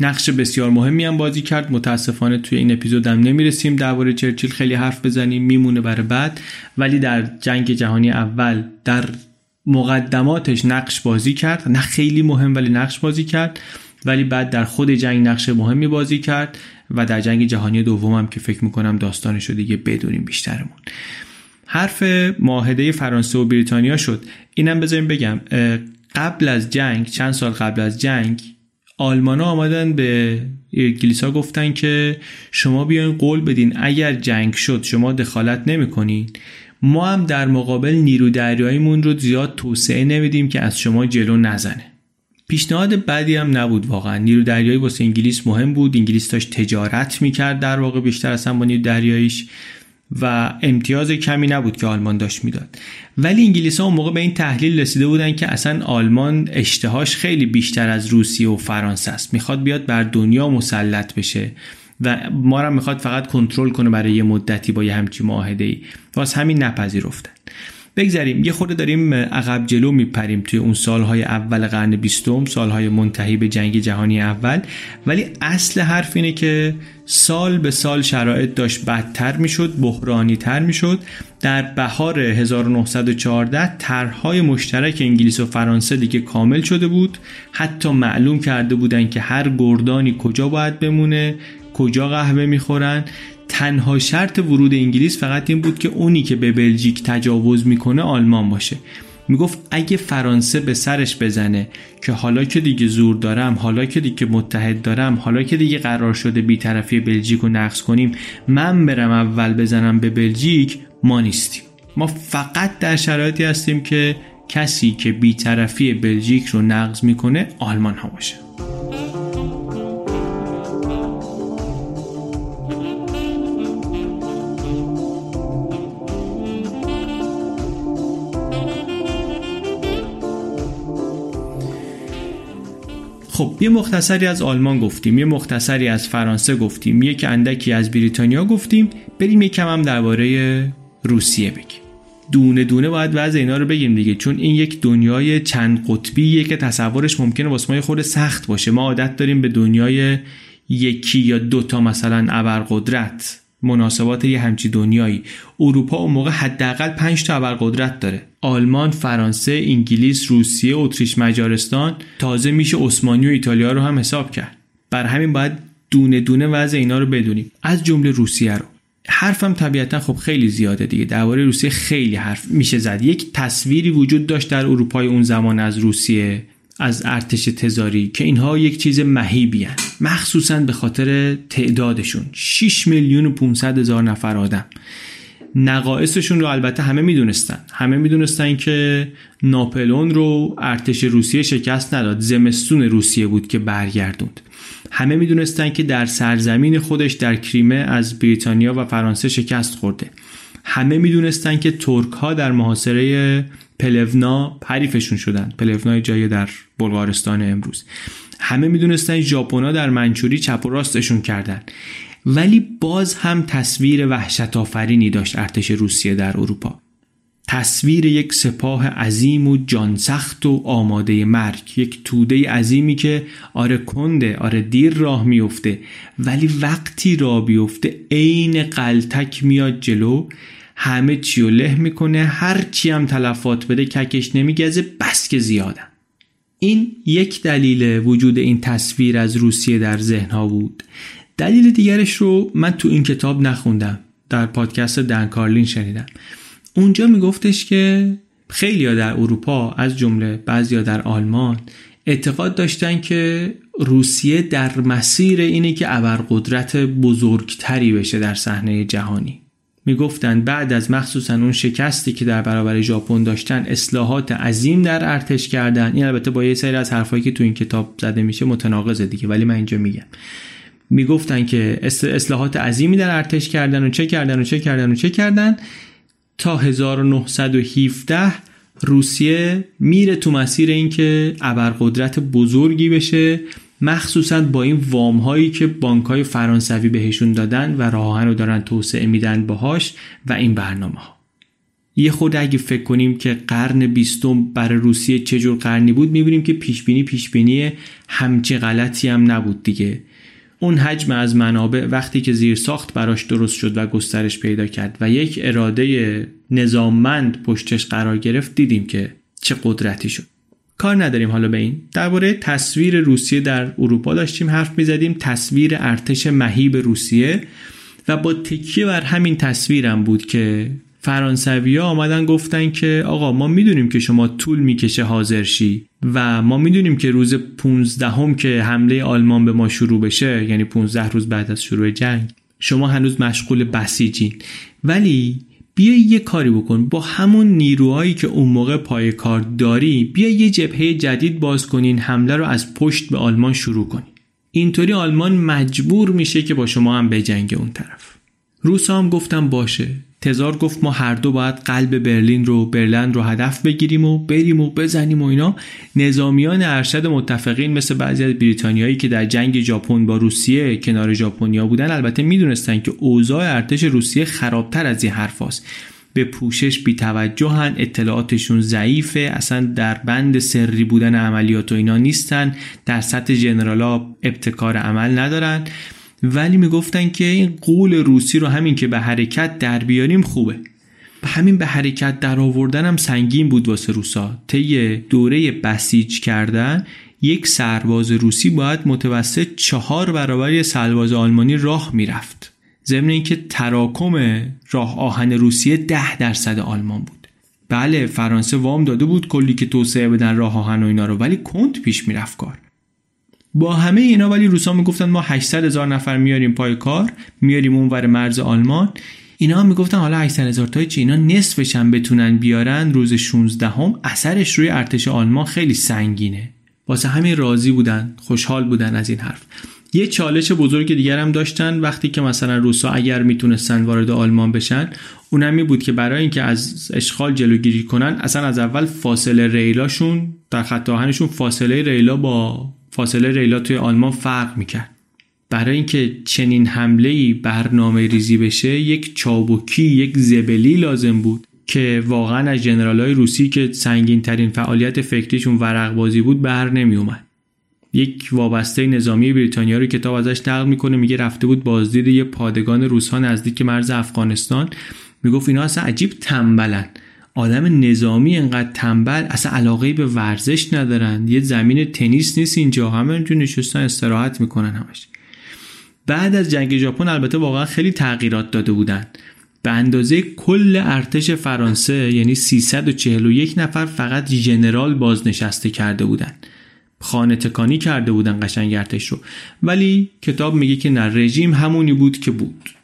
نقش بسیار مهمی هم بازی کرد. متاسفانه توی این اپیزودم نمی‌رسیم. درباره چرچیل خیلی حرف بزنیم میمونه برای بعد. ولی در جنگ جهانی اول در مقدماتش نقش بازی کرد. نه خیلی مهم ولی نقش بازی کرد. ولی بعد در خود جنگ نقش مهمی بازی کرد و در جنگ جهانی دومم که فکر می‌کنم داستانش رو دیگه بدونیم بیشترمون. حرف معاهده فرانسه و بریتانیا شد. اینم بذاریم بگم قبل از جنگ چند سال قبل از جنگ آلمانا آمدن به انگلیسا گفتن که شما بیاین قول بدین اگر جنگ شد شما دخالت نمی‌کنین. ما هم در مقابل نیرو دریاییمون رو زیاد توسعه نمیدیم که از شما جلو نزنه. پیشنهاد بعدی هم نبود واقعا. نیرو دریایی واسه انگلیس مهم بود. انگلیس داشت تجارت می‌کرد در واقع بیشتر از با نیرو دریاییش و امتیاز کمی نبود که آلمان داشت می‌داد. ولی انگلیس ها اون موقع به این تحلیل رسیده بودن که اصلا آلمان اشتهاش خیلی بیشتر از روسیه و فرانسه است. می‌خواد بیاد بر دنیا مسلط بشه. و ما را می‌خواد فقط کنترل کنه برای یه مدتی با یه همچی معاهده ای واسه همین نپذیرفتن. بگذاریم یه خورده داریم عقب جلو میپریم توی اون سالهای اول قرن بیستم سالهای منتهی به جنگ جهانی اول. ولی اصل حرف اینه که سال به سال شرایط داشت بدتر می‌شد بحرانی تر می‌شد. در بهار 1914 طرحهای مشترک انگلیس و فرانسه دیگه کامل شده بود. حتی معلوم کرده بودن که هر گردانی کجا باید بمونه. کجا قهوه می‌خورن. تنها شرط ورود انگلیس فقط این بود که اونی که به بلژیک تجاوز می‌کنه آلمان باشه. می‌گفت اگه فرانسه به سرش بزنه که حالا که دیگه زور دارم حالا که دیگه متحد دارم حالا که دیگه قرار شده بیطرفی بلژیک رو نقض کنیم من برم اول بزنم به بلژیک ما نیستیم. ما فقط در شرایطی هستیم که کسی که بیطرفی بلژیک رو نقض می‌کنه آلمان ها باشه. خب یه مختصری از آلمان گفتیم یه مختصری از فرانسه گفتیم یک اندکی از بریتانیا گفتیم بریم یکم هم درباره روسیه بگیم. دونه دونه باید وضع اینا رو بگیم دیگه چون این یک دنیای چند قطبیه که تصورش ممکنه واسه ما خود سخت باشه. ما عادت داریم به دنیای یکی یا دوتا مثلا ابرقدرت مناسبات یه همچی دنیایی اروپا اون موقع حداقل 5 تا ابرقدرت داره آلمان، فرانسه، انگلیس، روسیه، اتریش، مجارستان تازه میشه عثمانی و ایتالیا رو هم حساب کرد. بر همین باید دونه دونه وضع اینا رو بدونیم. از جمله روسیه رو. حرفم طبیعتا خب خیلی زیاده دیگه درباره روسیه خیلی حرف میشه زد یک تصویری وجود داشت در اروپای اون زمان از روسیه از ارتش تزاری که اینها یک چیز مهیبی مخصوصا به خاطر تعدادشون. 6 میلیون و 500 هزار نفر آدم. نقایصشون رو البته همه می‌دونستن. همه می‌دونستن که ناپلون رو ارتش روسیه شکست نداد. زمستون روسیه بود که برگردوند. همه می‌دونستن که در سرزمین خودش در کریمه از بریتانیا و فرانسه شکست خورده. همه می‌دونستن که ترک ها در محاصره پلونا حریفشون شدن. پلونا جای در بلغارستان امروز. همه می‌دونستن ژاپنا در منچوری چپ و راستشون کردن. ولی باز هم تصویر وحشت آفرینی داشت ارتش روسیه در اروپا. تصویر یک سپاه عظیم و جانسخت و آماده مرگ. یک توده عظیمی که آره کنده آره دیر راه میفته ولی وقتی راه بیفته عین قلتک میاد جلو. همه چی و له می‌کنه هر چی هم تلفات بده ککش نمیگزه بس که زیادن این یک دلیل وجود این تصویر از روسیه در ذهن ها بود. دلیل دیگرش رو من تو این کتاب نخوندم در پادکست دن کارلین شنیدم. اونجا میگفتش که خیلی ها در اروپا از جمله بعضی ها در آلمان اعتقاد داشتن که روسیه در مسیر اینه که ابرقدرت بزرگتری بشه در صحنه جهانی. می‌گفتند بعد از مخصوصا اون شکستی که در برابر ژاپن داشتن اصلاحات عظیم در ارتش کردن. این البته با یه سری از حرفایی که تو این کتاب زده میشه متناقضه دیگه ولی من اینجا میگم. می‌گفتن که اصلاحات عظیمی در ارتش کردن و چه کردن و چه کردن و چه کردن. تا 1917 روسیه میره تو مسیر اینکه ابرقدرت بزرگی بشه. مخصوصا با این وام هایی که بانک های فرانسوی بهشون دادن و راه رو دارن توسعه میدن باهاش و این برنامه ها یه خود اگه فکر کنیم که قرن بیستم برای روسیه چجور قرنی بود می‌بینیم که پیشبینی پیشبینی همچی غلطی هم نبود دیگه. اون حجم از منابع وقتی که زیر ساخت براش درست شد و گسترش پیدا کرد و یک اراده نظاممند پشتش قرار گرفت دیدیم که چه قدرتی شد. کار نداریم حالا به این. درباره تصویر روسیه در اروپا داشتیم حرف می‌زدیم. تصویر ارتش مهیب روسیه. و با تکیه بر همین تصویرم بود که فرانسوی ها آمدن گفتن که آقا ما می‌دونیم که شما طول می‌کشه حاضر شی و ما می‌دونیم که روز 15 هم که حمله آلمان به ما شروع بشه یعنی 15 روز بعد از شروع جنگ شما هنوز مشغول بسیجین. ولی بیا یه کاری بکن. با همون نیروهایی که اون موقع پای کار داری بیا یه جبهه جدید باز کنین حمله رو از پشت به آلمان شروع کنین. اینطوری آلمان مجبور میشه که با شما هم بجنگه اون طرف. روسا هم گفتم باشه. تزار گفت ما هر دو باید قلب برلین رو برلند رو هدف بگیریم و بریم و بزنیم و اینا. نظامیان ارشد متفقین مثل بعضی از بریتانیایی که در جنگ ژاپن با روسیه کنار ژاپنیا بودن البته می‌دونستن که اوضاع ارتش روسیه خرابتر از این حرفاست به پوشش بیتوجهن اطلاعاتشون ضعیفه اصلا در بند سری بودن عملیات و اینا نیستن در سطح جنرالا ابتکار عمل ندارن. ولی می‌گفتن که این قول روسی رو همین که به حرکت در بیاریم خوبه. همین به حرکت در آوردن هم سنگین بود واسه روسا. طی دوره بسیج کردن یک سرباز روسی باید متوسط چهار برابر یه سرباز آلمانی راه می‌رفت. ضمن اینکه تراکم راه آهن روسیه ده درصد آلمان بود. بله فرانسه وام داده بود کلی که توسعه بدن راه آهن و اینا رو ولی کند پیش می‌رفت کار. با همه اینا ولی روسا می‌گفتن ما 800 هزار نفر میاریم پای کار میاریم اونور مرز آلمان. اینا هم می‌گفتن حالا 800 هزار تای چی؟ اینا نصفش هم بتونن بیارن روز 16 هم اثرش روی ارتش آلمان خیلی سنگینه. واسه همین راضی بودن خوشحال بودن از این حرف. یه چالش بزرگ دیگر هم داشتن وقتی که مثلا روسا اگر می‌تونستن وارد آلمان بشن اونم بود که برای اینکه از اشغال جلوگیری کنن اصلا از اول فاصله ریلاشون در خط آهنشون فاصله ریلا با فاصله ریلا توی آلمان فرق می‌کرد. برای اینکه چنین حمله ای برنامه ریزی بشه یک چابکی یک زبلی لازم بود که واقعا از جنرال های روسی که سنگین ترین فعالیت فکریشون ورق بازی بود بر نمی اومد. یک وابسته نظامی بریتانیا رو کتاب ازش نقل می‌کنه میگه رفته بود بازدید یه پادگان روس ها نزدیک مرز افغانستان. می‌گفت اینا اصلا عجیب تنبلن. آدم نظامی انقدر تنبل اصلا علاقه به ورزش ندارن. یه زمین تنیس نیست اینجا. همه اینجا نشستن استراحت می‌کنن همش. بعد از جنگ ژاپن البته واقعا خیلی تغییرات داده بودن. به اندازه کل ارتش فرانسه یعنی 341 نفر فقط ژنرال بازنشسته کرده بودن. خانه تکانی کرده بودن قشنگ ارتش رو. ولی کتاب میگه که نه رژیم همونی بود که بود.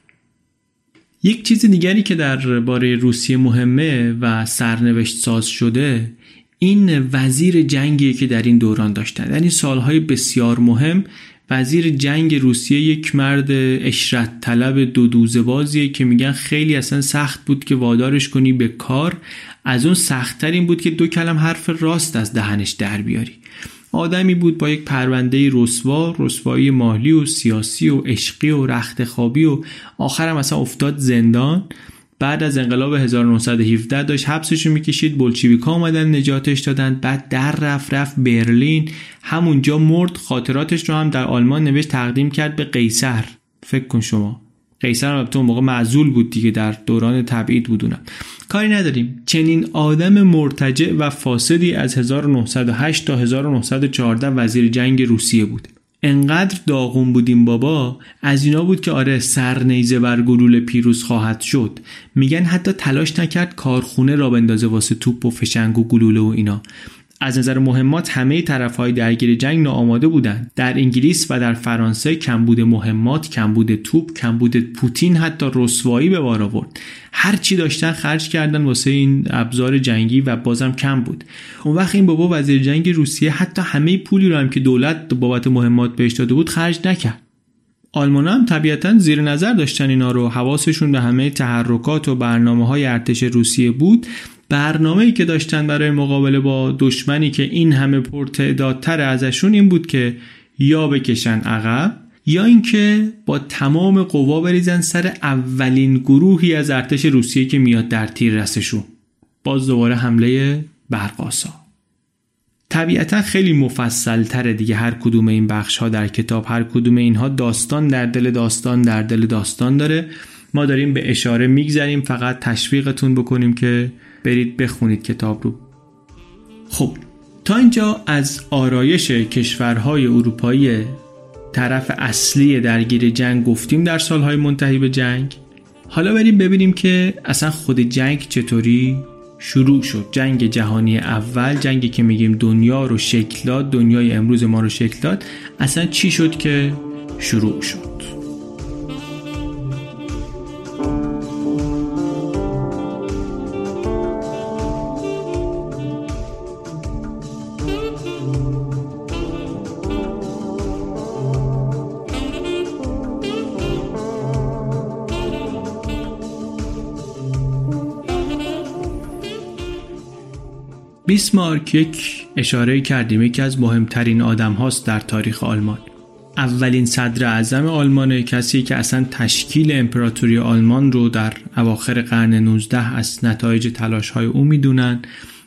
یک چیز دیگری که در باره روسیه مهمه و سرنوشت ساز شده این وزیر جنگی که در این دوران داشتن. یعنی سالهای بسیار مهم وزیر جنگ روسیه یک مرد اشرت طلب دو دوزه بازیه که میگن خیلی اصلا سخت بود که وادارش کنی به کار. از اون سختتر این بود که دو کلم حرف راست از دهنش در بیاری. آدمی بود با یک پرونده رسوا رسوایی مالی و سیاسی و عشقی و رخت خوابی و آخرم اصلا افتاد زندان. بعد از انقلاب 1917 داشت حبسشو می‌کشید بلچیویکا اومدن نجاتش دادن. بعد در رفت رفت برلین. همونجا مرد خاطراتش رو هم در آلمان نوشت تقدیم کرد به قیصر. فکر کن شما. قیصر هم اون موقع معزول بود دیگه در دوران تبعید بودونم کاری نداریم. چنین آدم مرتجع و فاسدی از 1908 تا 1914 وزیر جنگ روسیه بود. انقدر داغون بودیم بابا از اینا بود که آره سرنیزه بر گلوله پیروز خواهد شد. میگن حتی تلاش نکرد کارخونه را بندازه واسه توپ و فشنگ و گلوله و اینا. از نظر مهمات همه طرف های درگیر جنگ ناآماده بودند. در انگلیس و در فرانسه کمبود مهمات کمبود توپ کمبود پوتین حتی رسوایی به بار آورد. هر چی داشتن خرج کردن واسه این ابزار جنگی و بازم کم بود. اون وقت این بابا وزیر جنگ روسیه حتی همه پولی رو هم که دولت بابت مهمات بهش داده بود خرج نکرد. آلمان هم طبیعتا زیر نظر داشتن اینا رو. حواسشون به همه تحرکات و برنامه های ارتش روسیه بود. برنامه ای که داشتن برای مقابله با دشمنی که این همه پرتعدادتر ازشون این بود که یا بکشن عقب یا اینکه با تمام قوا بریزن سر اولین گروهی از ارتش روسیه که میاد در تیر رسشون. باز دوباره حمله برقاسا طبیعتا خیلی مفصل تره دیگه هر کدوم این بخش ها در کتاب هر کدوم اینها داستان در دل داستان در دل داستان داره. ما داریم به اشاره میگذریم فقط تشویقتون بکنیم که برید بخونید کتاب رو. خب تا اینجا از آرایش کشورهای اروپایی طرف اصلی درگیر جنگ گفتیم در سالهای منتهی به جنگ. حالا بریم ببینیم که اصلا خود جنگ چطوری شروع شد. جنگ جهانی اول جنگی که میگیم دنیا رو شکل داد دنیای امروز ما رو شکل داد اصلا چی شد که شروع شد؟ بیسمارک یک اشاره کردیم. یکی از مهمترین آدم هاست در تاریخ آلمان. اولین صدر اعظم آلمان کسی که اصلا تشکیل امپراتوری آلمان رو در اواخر قرن 19 از نتایج تلاش های او می‌دونن.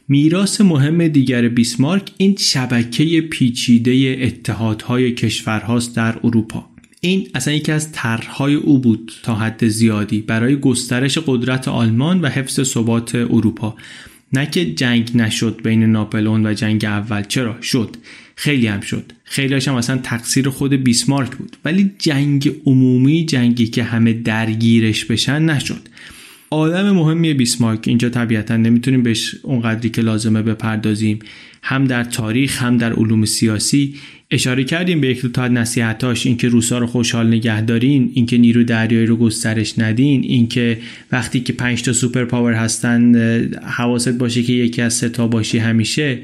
میراث مهم دیگر بیسمارک این شبکه پیچیده اتحادهای کشورهاست در اروپا. این اصلا یکی از طرحهای او بود تا حد زیادی برای گسترش قدرت آلمان و حفظ ثبات اروپا. نه که جنگ نشد بین ناپلئون و جنگ اول. چرا؟ شد. خیلی هم شد. خیلی هم اصلا تقصیر خود بیسمارک بود. ولی جنگ عمومی جنگی که همه درگیرش بشن نشد. آدم مهمی بیسمارک. اینجا طبیعتا نمی‌تونیم بهش اونقدری که لازمه بپردازیم. هم در تاریخ هم در علوم سیاسی. اشاره کردیم به یک دو تا نصیحتاش اینکه روسا رو خوشحال نگه دارین اینکه نیرو دریایی رو گسترش ندین اینکه وقتی که پنج تا سوپر پاور هستن حواست باشه که یکی از سه تا باشی همیشه.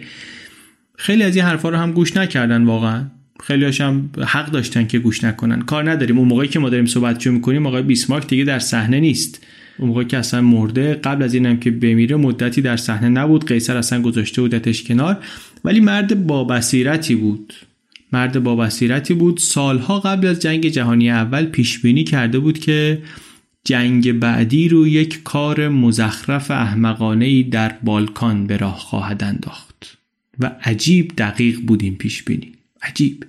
خیلی از این حرفا رو هم گوش نکردن واقعا. خیلی هم حق داشتن که گوش نکنن. کار نداریم. اون موقعی که ما داریم صحبت می‌کنیم آقای بیسمارک دیگه در صحنه نیست. اون موقع که اصلا مرده قبل از اینم که بمیره مدتی در صحنه نبود. قیصر اصلا گذاشته بودتش کنار. ولی مرد با بصیرتی بود. مرد با بصیرتی بود. سالها قبل از جنگ جهانی اول پیش بینی کرده بود که جنگ بعدی رو یک کار مزخرف احمقانه در بالکان به راه خواهد انداخت. و عجیب دقیق بود این پیش بینی عجیب.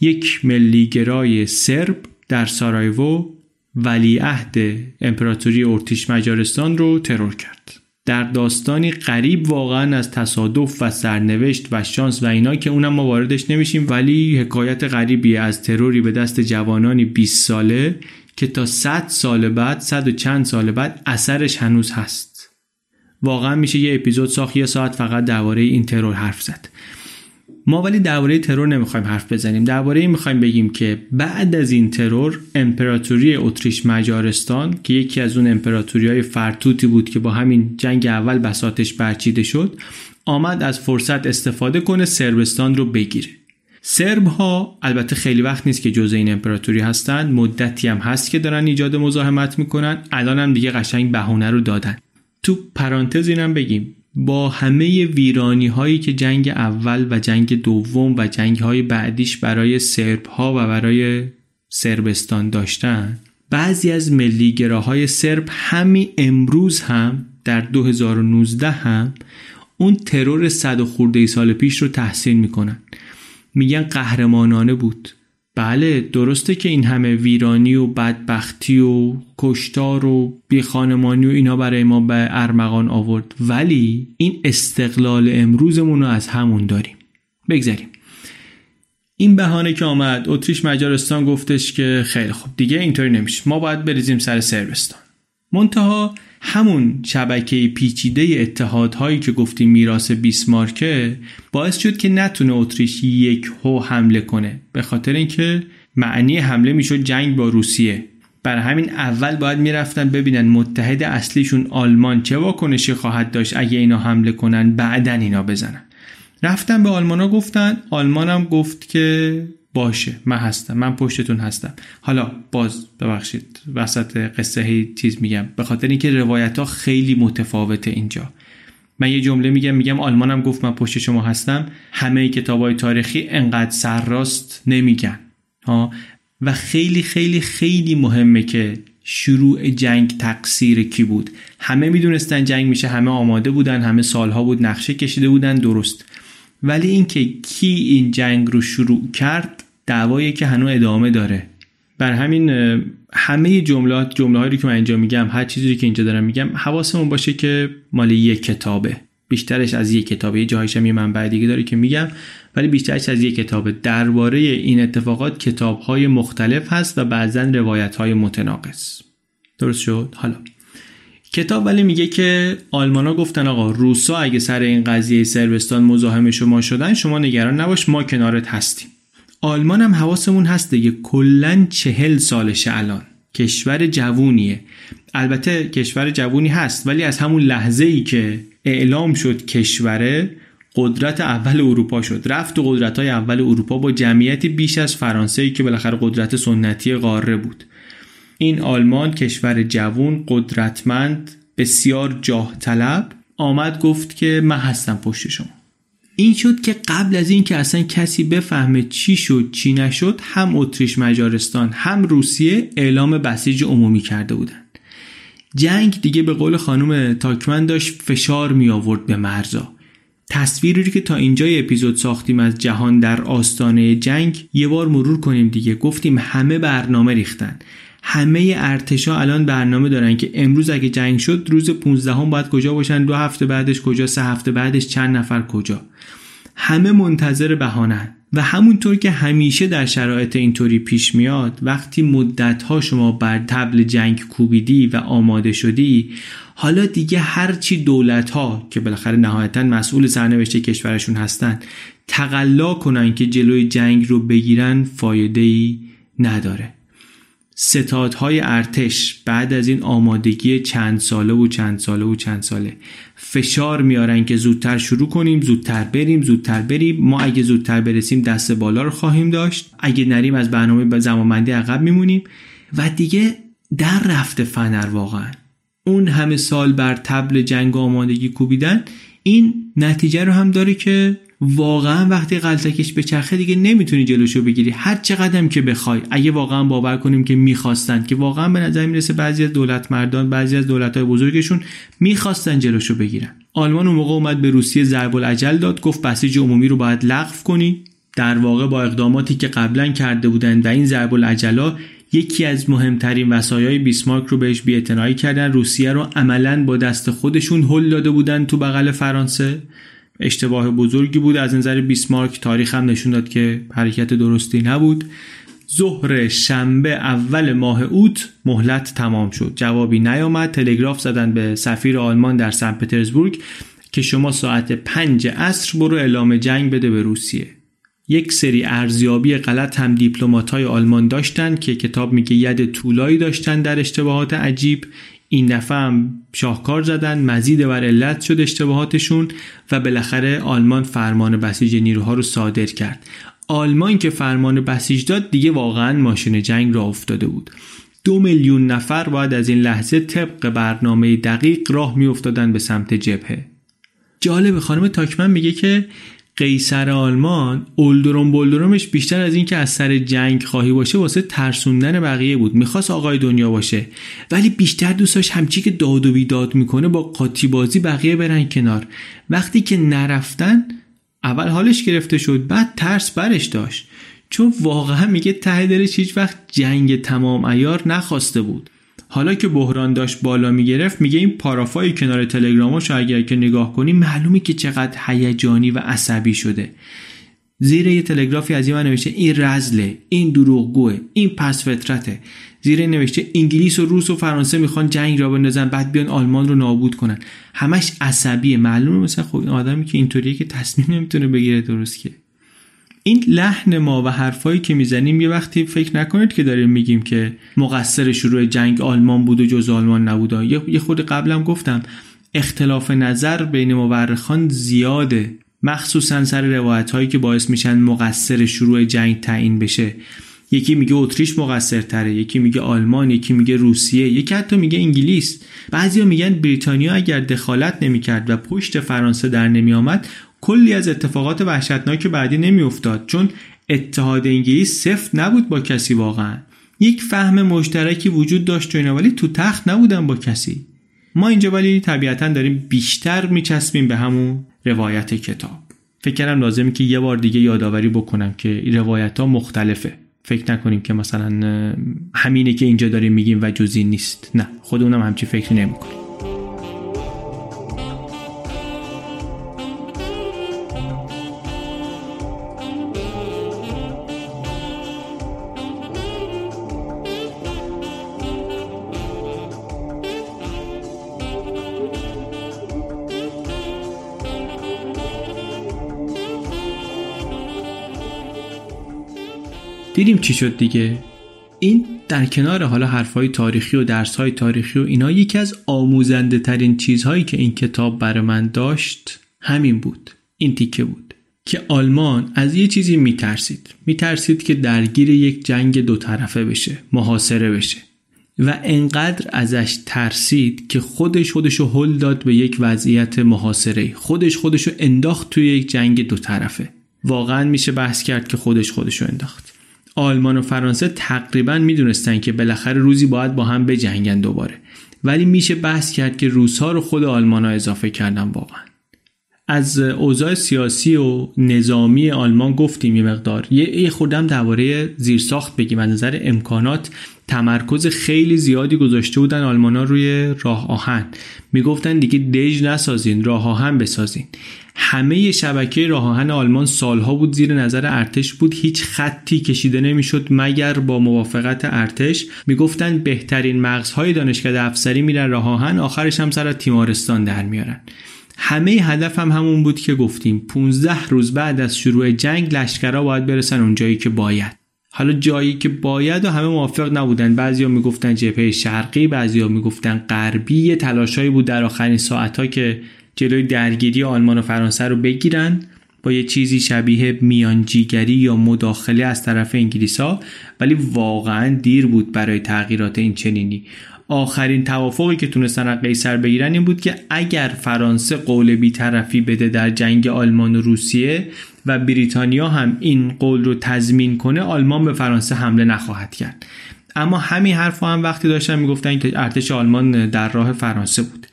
یک ملیگرای سرب در سارایوو ولیعهد امپراتوری ارتیش مجارستان رو ترور کرد. در داستانی قریب واقعا از تصادف و سرنوشت و شانس و اینا که اونم ما واردش نمیشیم ولی حکایت غریبی از تروری به دست جوانانی 20 ساله که تا 100 سال بعد 100 و چند سال بعد اثرش هنوز هست. واقعا میشه یه اپیزود ساخت یه ساعت فقط درباره این ترور حرف زد. ما ولی درباره ترور نمی‌خوایم حرف بزنیم. درباره این می‌خوایم بگیم که بعد از این ترور امپراتوری اتریش مجارستان که یکی از اون امپراتوری های فرتوتی بود که با همین جنگ اول بساتش برچیده شد آمد از فرصت استفاده کنه سربستان رو بگیره. سرب ها البته خیلی وقت نیست که جزء این امپراتوری هستند مدتی هم هست که دارن ایجاد مزاحمت می‌کنن الان هم دیگه قشنگ بهونه رو دادن. تو پرانتز اینم بگیم. با همه ویرانی هایی که جنگ اول و جنگ دوم و جنگ های بعدیش برای سرب ها و برای سربستان داشتن بعضی از ملیگراهای سرب همین امروز هم در 2019 هم اون ترور صد و خورده سال پیش رو تحسین می‌کنن. میگن قهرمانانه بود. بله درسته که این همه ویرانی و بدبختی و کشتار و بیخانمانی و اینا برای ما به ارمغان آورد. ولی این استقلال امروزمون رو از همون داریم. بگذاریم این بهانه که آمد اتریش مجارستان گفتش که خیلی خوب دیگه اینطوری نمیشه. ما باید بریزیم سر سربستان منتها همون شبکه پیچیده اتحادهایی که گفتیم میراث بیسمارکه باعث شد که نتونه اتریش یک هو حمله کنه. به خاطر اینکه معنی حمله می‌شد جنگ با روسیه. بر همین اول باید می‌رفتن ببینن متحد اصلیشون آلمان چه واکنشی خواهد داشت اگه اینا حمله کنن بعدا اینا بزنن. رفتن به آلمانا گفتن. آلمانم گفت که باشه من هستم من پشتتون هستم. حالا باز ببخشید وسط قصه هی چیز میگم. به خاطر اینکه روایت ها خیلی متفاوته اینجا. من یه جمله میگم میگم آلمانم گفت من پشت شما هستم. همه کتاب های تاریخی انقدر سرراست نمیگن. ها؟ و خیلی خیلی خیلی مهمه که شروع جنگ تقصیر کی بود. همه می‌دونستن جنگ میشه همه آماده بودن همه سالها بود نقشه کشیده بودن درست. ولی اینکه کی این جنگ رو شروع کرد دعوایی که هنوز ادامه داره. بر همین همه جملات جمله هایی که من اینجا میگم هر چیزی که اینجا دارم میگم حواسمون باشه که مال یک کتابه. بیشترش از یک کتابه. یه جاهایش هم یه منبع دیگه داره که میگم ولی بیشترش از یک کتابه. درباره این اتفاقات کتاب های مختلف هست و بعضا روایت های متناقض. درست شد؟ حالا. کتاب ولی میگه که آلمانا گفتن آقا روسا اگه سر این قضیه سربستان مزاحم شما شدن شما نگران نباش ما کنارت هستیم. آلمان هم حواسمون هست دیگه. کلا چهل سالشه الان. کشور جوونیه. البته کشور جوونی هست ولی از همون لحظه ای که اعلام شد کشوره قدرت اول اروپا شد. رفت و قدرت های اول اروپا با جمعیتی بیش از فرانسه ای که بالاخره قدرت سنتی قاره بود. این آلمان کشور جوون قدرتمند بسیار جاه طلب آمد گفت که من هستم پشت شما. این شد که قبل از این که اصلا کسی بفهمه چی شد چی نشد هم اتریش مجارستان هم روسیه اعلام بسیج عمومی کرده بودند. جنگ دیگه به قول خانم تاکمن داشت فشار می آورد به مرزا. تصویری که تا اینجای اپیزود ساختیم از جهان در آستانه جنگ یه بار مرور کنیم دیگه. گفتیم همه برنامه ریختن. همه ارتشا الان برنامه دارن که امروز اگه جنگ شد روز 15 هم باید کجا باشن؟ دو هفته بعدش کجا؟ سه هفته بعدش چند نفر کجا؟ همه منتظر بهانه و همونطور که همیشه در شرایط اینطوری پیش میاد وقتی مدتها شما بر تبل جنگ کوبیدی و آماده شدی حالا دیگه هرچی دولت ها که بالاخره نهایتا مسئول سرنوشت کشورشون هستن تقلا کنن که جلوی جنگ رو بگیرن فایده ای نداره. ستادهای ارتش بعد از این آمادگی چند ساله و چند ساله و چند ساله فشار میارن که زودتر شروع کنیم زودتر بریم زودتر بریم. ما اگه زودتر برسیم دست بالا رو خواهیم داشت. اگه نریم از برنامه به زمانبندی عقب میمونیم. و دیگه در رفته فنر واقعا. اون همه سال بر تبل جنگ آمادگی کوبیدن این نتیجه رو هم داره که واقعا وقتی غلطکش به چرخه دیگه نمی‌تونی جلوشو بگیری. هر چقدر که بخوای. اگه واقعا باور کنیم که می‌خواستن که واقعا به نظر می‌رسه بعضی از دولت مردان بعضی از دولت های بزرگشون می‌خواستن جلوشو بگیرن. آلمان اون موقع اومد به روسیه ضرب العجل داد گفت بسیج عمومی رو باید لغو کنی. در واقع با اقداماتی که قبلا کرده بودن و این ضرب العجلا یکی از مهمترین وسایای بیسمارک رو بهش بی‌اعتنایی کردن. روسیه رو عملا با دست خودشون هل داده بودن تو بغل فرانسه. اشتباه بزرگی بود. از نظر بیسمارک تاریخ هم نشون داد که حرکت درستی نبود. ظهر شنبه اول ماه اوت مهلت تمام شد. جوابی نیامد. تلگراف زدن به سفیر آلمان در سن پترزبورگ که شما ساعت پنج عصر برو اعلام جنگ بده به روسیه. یک سری ارزیابی غلط هم دیپلمات های آلمان داشتن که کتاب میگه ید طولایی داشتن در اشتباهات عجیب. این دفعه هم شاهکار زدن مزید بر علت شد اشتباهاتشون و بالاخره آلمان فرمان بسیج نیروها رو صادر کرد. آلمان که فرمان بسیج داد دیگه واقعا ماشین جنگ را افتاده بود. دو میلیون نفر باید از این لحظه طبق برنامه دقیق راه می افتادن به سمت جبهه. جالب خانم تاکمن میگه که قیصر آلمان اولدروم بولدرومش بیشتر از اینکه از سر جنگ خواهی باشه واسه ترسوندن بقیه بود. می‌خواست آقای دنیا باشه. ولی بیشتر دوستاش همچی که داد و بیداد می‌کنه با قاطی بازی بقیه برن کنار. وقتی که نرفتن اول حالش گرفته شد بعد ترس برش داشت. چون واقعا میگه ته دلش هیچ وقت جنگ تمام ایار نخواسته بود. حالا که بحران داشت بالا می‌گرفت میگه این پارافای کنار تلگراماشو اگر که نگاه کنی معلومه که چقدر هیجانی و عصبی شده. زیر یه تلگرافی از این نوشته این رزله این دروغگوه این پس فطرته. زیر نوشته انگلیس و روس و فرانسه می‌خوان جنگ را بندازن بعد بیان آلمان رو نابود کنن. همش عصبیه. معلومه مثلا خب آدمی که اینطوریه که تصمیم نمی‌تونه بگیره درست که. این لحن ما و حرفایی که می‌زنیم یه وقتی فکر نکنید که داریم میگیم که مقصر شروع جنگ آلمان بود و جز آلمان نبود. یه خود قبلم گفتم اختلاف نظر بین مورخان زیاده. مخصوصا سر روایت هایی که باعث میشن مقصر شروع جنگ تعیین بشه. یکی میگه اتریش مقصر تره یکی میگه آلمان یکی میگه روسیه یکی حتی میگه انگلیس. بعضیا میگن بریتانیا اگر دخالت نمی‌کرد و پشت فرانسه در نمیآمد کلی از اتفاقات وحشتناک بعدی نمیافتاد چون اتحاد انگلیس سفت نبود با کسی واقعا. یک فهم مشترکی وجود داشت و اینا ولی تو تخت نبودن با کسی. ما اینجا ولی طبیعتا داریم بیشتر میچسبیم به همون روایت کتاب. فکر کردم لازمی که یه بار دیگه یادآوری بکنم که روایت ها مختلفه. فکر نکنیم که مثلا همینه که اینجا داریم میگیم و جزی نیست. نه خودمونم همچی فکری نمی‌کنیم. دیدیم چی شد دیگه؟ این در کنار حالا حرفهای تاریخی و درسهای تاریخی و اینا یکی از آموزنده ترین چیزهایی که این کتاب برای من داشت همین بود این تیکه بود که آلمان از یه چیزی میترسید. میترسید که درگیر یک جنگ دو طرفه بشه محاصره بشه و انقدر ازش ترسید که خودش خودشو هل داد به یک وضعیت محاصره. خودش خودشو انداخت توی یک جنگ دو طرفه. واقعا میشه بحث کرد که خودش خودشو انداخت. آلمان و فرانسه تقریبا می‌دونستن که بالاخره روزی باید با هم بجنگن دوباره. ولی میشه بحث کرد که روسها رو خود آلمان ها اضافه کردن واقعا. از اوضاع سیاسی و نظامی آلمان گفتیم یه مقدار. یه خودم درباره زیرساخت بگیم. از نظر امکانات تمرکز خیلی زیادی گذاشته بودن آلمان ها روی راه آهن. می‌گفتن دیگه دژ نسازین راه آهن بسازین. همه شبکه راه آهن آلمان سالها بود زیر نظر ارتش بود. هیچ خطی کشیده نمی‌شد مگر با موافقت ارتش. می‌گفتن بهترین مغزهای دانشکده افسری میرن راه آهن آخرش هم سر تیمارستان در میارن. همه هدف هم همون بود که گفتیم 15 روز بعد از شروع جنگ لشکرها باید برسن اون جایی که باید. حالا جایی که باید و همه موافق نبودن. بعضیا می‌گفتن جبهه شرقی بعضیا می‌گفتن غربی. تلاشایی بود در آخرین ساعتها که جلوی درگیری آلمان و فرانسه رو بگیرن. با یه چیزی شبیه میانجیگری یا مداخله از طرف انگلیسا ولی واقعا دیر بود برای تغییرات این چنینی. آخرین توافقی که تونستن از قیصر بگیرن این بود که اگر فرانسه قول بیطرفی بده در جنگ آلمان و روسیه و بریتانیا هم این قول رو تضمین کنه آلمان به فرانسه حمله نخواهد کرد اما همین حرف هم وقتی داشتن می‌گفتن که ارتش آلمان در راه فرانسه بود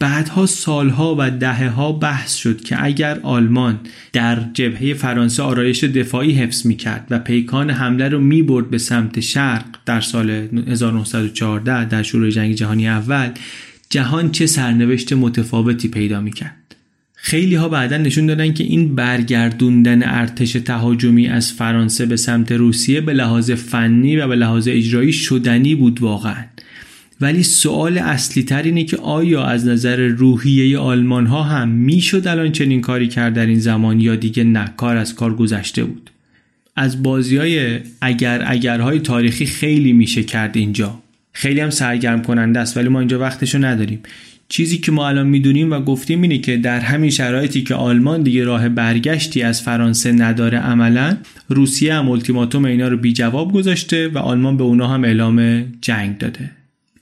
بعدها سالها و دهه ها بحث شد که اگر آلمان در جبهه فرانسه آرایش دفاعی حفظ می کرد و پیکان حمله رو می برد به سمت شرق در سال 1914 در شروع جنگ جهانی اول جهان چه سرنوشت متفاوتی پیدا می کرد. خیلی ها بعدا نشون دادن که این برگردوندن ارتش تهاجمی از فرانسه به سمت روسیه به لحاظ فنی و به لحاظ اجرایی شدنی بود واقعا. ولی سوال اصلی تر اینه که آیا از نظر روحیه آلمان ها هم می‌شد الان چنین کاری کرد در این زمان یا دیگه نه کار از کار گذشته بود. از بازی های اگر اگرهای تاریخی خیلی میشه کرد اینجا. خیلی هم سرگرم کننده است ولی ما اینجا وقتشو نداریم. چیزی که ما الان می‌دونیم و گفتیم اینه که در همین شرایطی که آلمان دیگه راه برگشتی از فرانسه نداره عملا روسیه هم التیماتوم اینا رو بی جواب گذاشته و آلمان به اونا هم اعلام جنگ داده.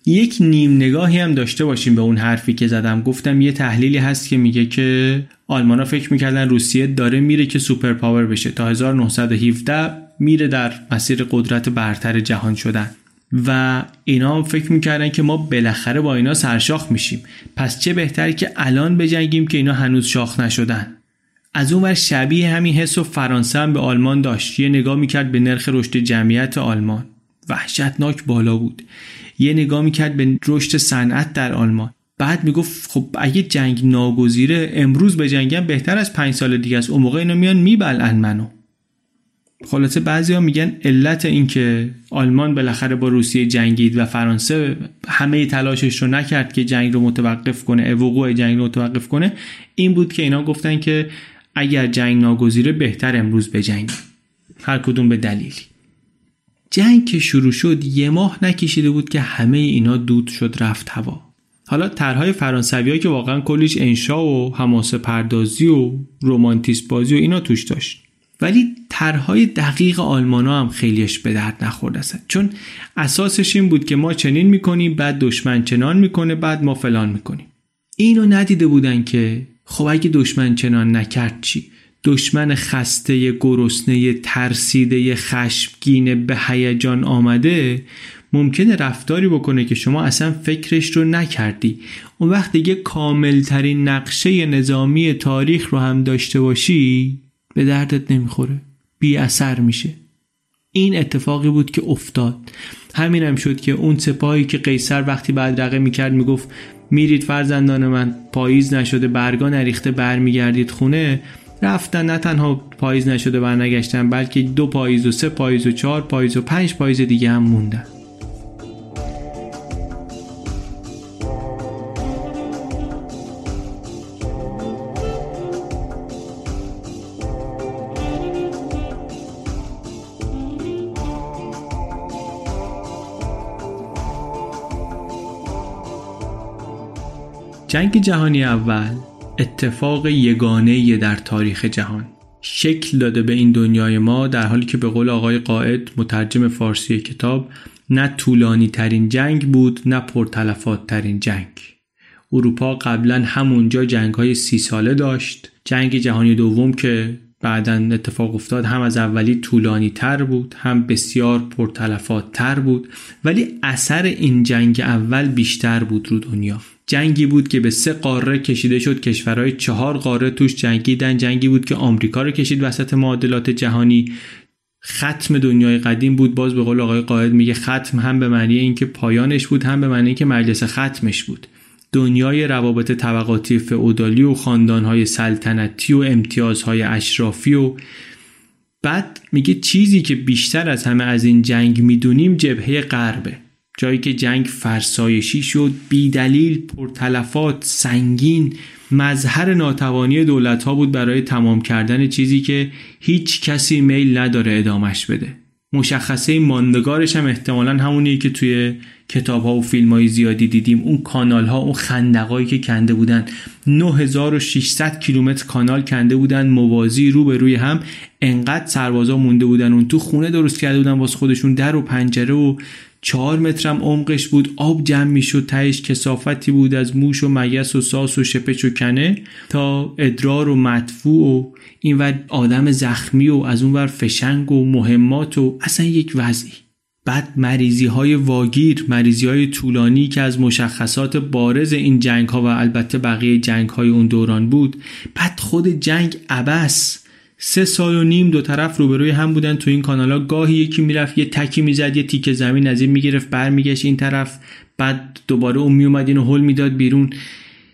یک نیم نگاهی هم داشته باشیم به اون حرفی که زدم. گفتم یه تحلیلی هست که میگه که آلمانا فکر می‌کردن روسیه داره میره که سوپر پاور بشه. تا 1917 میره در مسیر قدرت برتر جهان شدن. و اینا فکر می‌کردن که ما بالاخره با اینا سرشاخ میشیم. پس چه بهتر که الان بجنگیم که اینا هنوز شاخ نشدن. از اون ور شبیه همین حس و فرانسه هم به آلمان داشت. یه نگاه می‌کرد به نرخ رشد جمعیت آلمان. وحشتناک بالا بود. یه نگاه می‌کرد به رشد صنعت در آلمان. بعد می‌گفت خب اگه جنگ ناگزیره امروز به جنگم بهتر از پنج سال دیگه است. اون موقع اینا میان میبلن منو. خلاصه بعضی ها میگن علت این که آلمان بالاخره با روسیه جنگید و فرانسه همه تلاشش رو نکرد که جنگ رو متوقف کنه وقوع جنگ رو متوقف کنه این بود که اینا گفتن که اگر جنگ ناگزیره بهتر امروز به جنگ. هر کدوم به دلیلی جنگ که شروع شد یه ماه نکشیده بود که همه اینا دود شد رفت هوا. حالا طرحهای فرانسوی که واقعا کلیش انشا و حماسه پردازی و رومانتیسم بازی و اینا توش داشت. ولی طرحهای دقیق آلمان هم خیلیش به درد نخورد است. چون اساسش این بود که ما چنین می‌کنیم بعد دشمن چنان می‌کنه بعد ما فلان می‌کنیم. اینو ندیده بودن که خب اگه دشمن چنان نکرد چی؟ دشمن خسته گرسنه ترسیده خشمگین به هیجان آمده ممکنه رفتاری بکنه که شما اصلا فکرش رو نکردی. اون وقت دیگه کاملترین نقشه نظامی تاریخ رو هم داشته باشی به دردت نمی‌خوره. بی اثر میشه. این اتفاقی بود که افتاد. همین هم شد که اون سپاهی که قیصر وقتی بدرقه می‌کرد می‌گفت میرید فرزندان من پاییز نشده برگا نریخته برمیگردید خونه. رفتن نه تنها پاییز نشده برنگشتن بلکه دو پاییز و سه پاییز و چهار پاییز و پنج پاییز دیگه هم موندن. جنگ جهانی اول اتفاق یگانه در تاریخ جهان. شکل داده به این دنیای ما در حالی که به قول آقای قائد مترجم فارسی کتاب نه طولانی ترین جنگ بود نه پرتلفات ترین جنگ. اروپا قبلا همونجا جنگ های سی ساله داشت. جنگ جهانی دوم که بعدا اتفاق افتاد هم از اولی طولانی تر بود هم بسیار پرتلفات تر بود. ولی اثر این جنگ اول بیشتر بود رو دنیا. جنگی بود که به سه قاره کشیده شد. کشورهای چهار قاره توش جنگیدن. جنگی بود که آمریکا رو کشید وسط معادلات جهانی. ختم دنیای قدیم بود. باز به قول آقای قائد میگه ختم هم به معنی اینکه پایانش بود هم به معنی اینکه مجلس ختمش بود. دنیای روابط طبقاتی فئودالی و خاندانهای سلطنتی و امتیازهای اشرافی و بعد میگه چیزی که بیشتر از همه از این جنگ می‌دونیم جبهه غربه. جایی که جنگ فرسایشی شد بیدلیل پرتلفات سنگین مظهر ناتوانی دولت ها بود برای تمام کردن چیزی که هیچ کسی میل نداره ادامش بده. مشخصه ماندگارش هم احتمالا همونیه که توی کتاب ها و فیلم های زیادی دیدیم. اون کانال ها اون خندقایی که کنده بودن. 9600 کیلومتر کانال کنده بودن. موازی رو به روی هم. انقدر سربازا مونده بودن. اون تو خونه درست کرده بودن. واسه خودشون در و پنجره و چهار مترم عمقش بود آب جمع می‌شد تهش کسافتی بود از موش و مگس و ساس و شپچ و کنه تا ادرار و مدفوع و اینور آدم زخمی و از اونور فشنگ و مهمات و اصلا یک وضعی. بعد مریضی های واگیر مریضی های طولانی که از مشخصات بارز این جنگ ها و البته بقیه جنگ های اون دوران بود بعد خود جنگ عبس سه سال و نیم دو طرف روبروی هم بودن تو این کانالا. گاهی یکی می‌رفت یه تکی می‌زد یه تیکه زمین از این می‌گرفت برمیگشت این طرف. بعد دوباره اون میومد اینو هل می‌داد بیرون.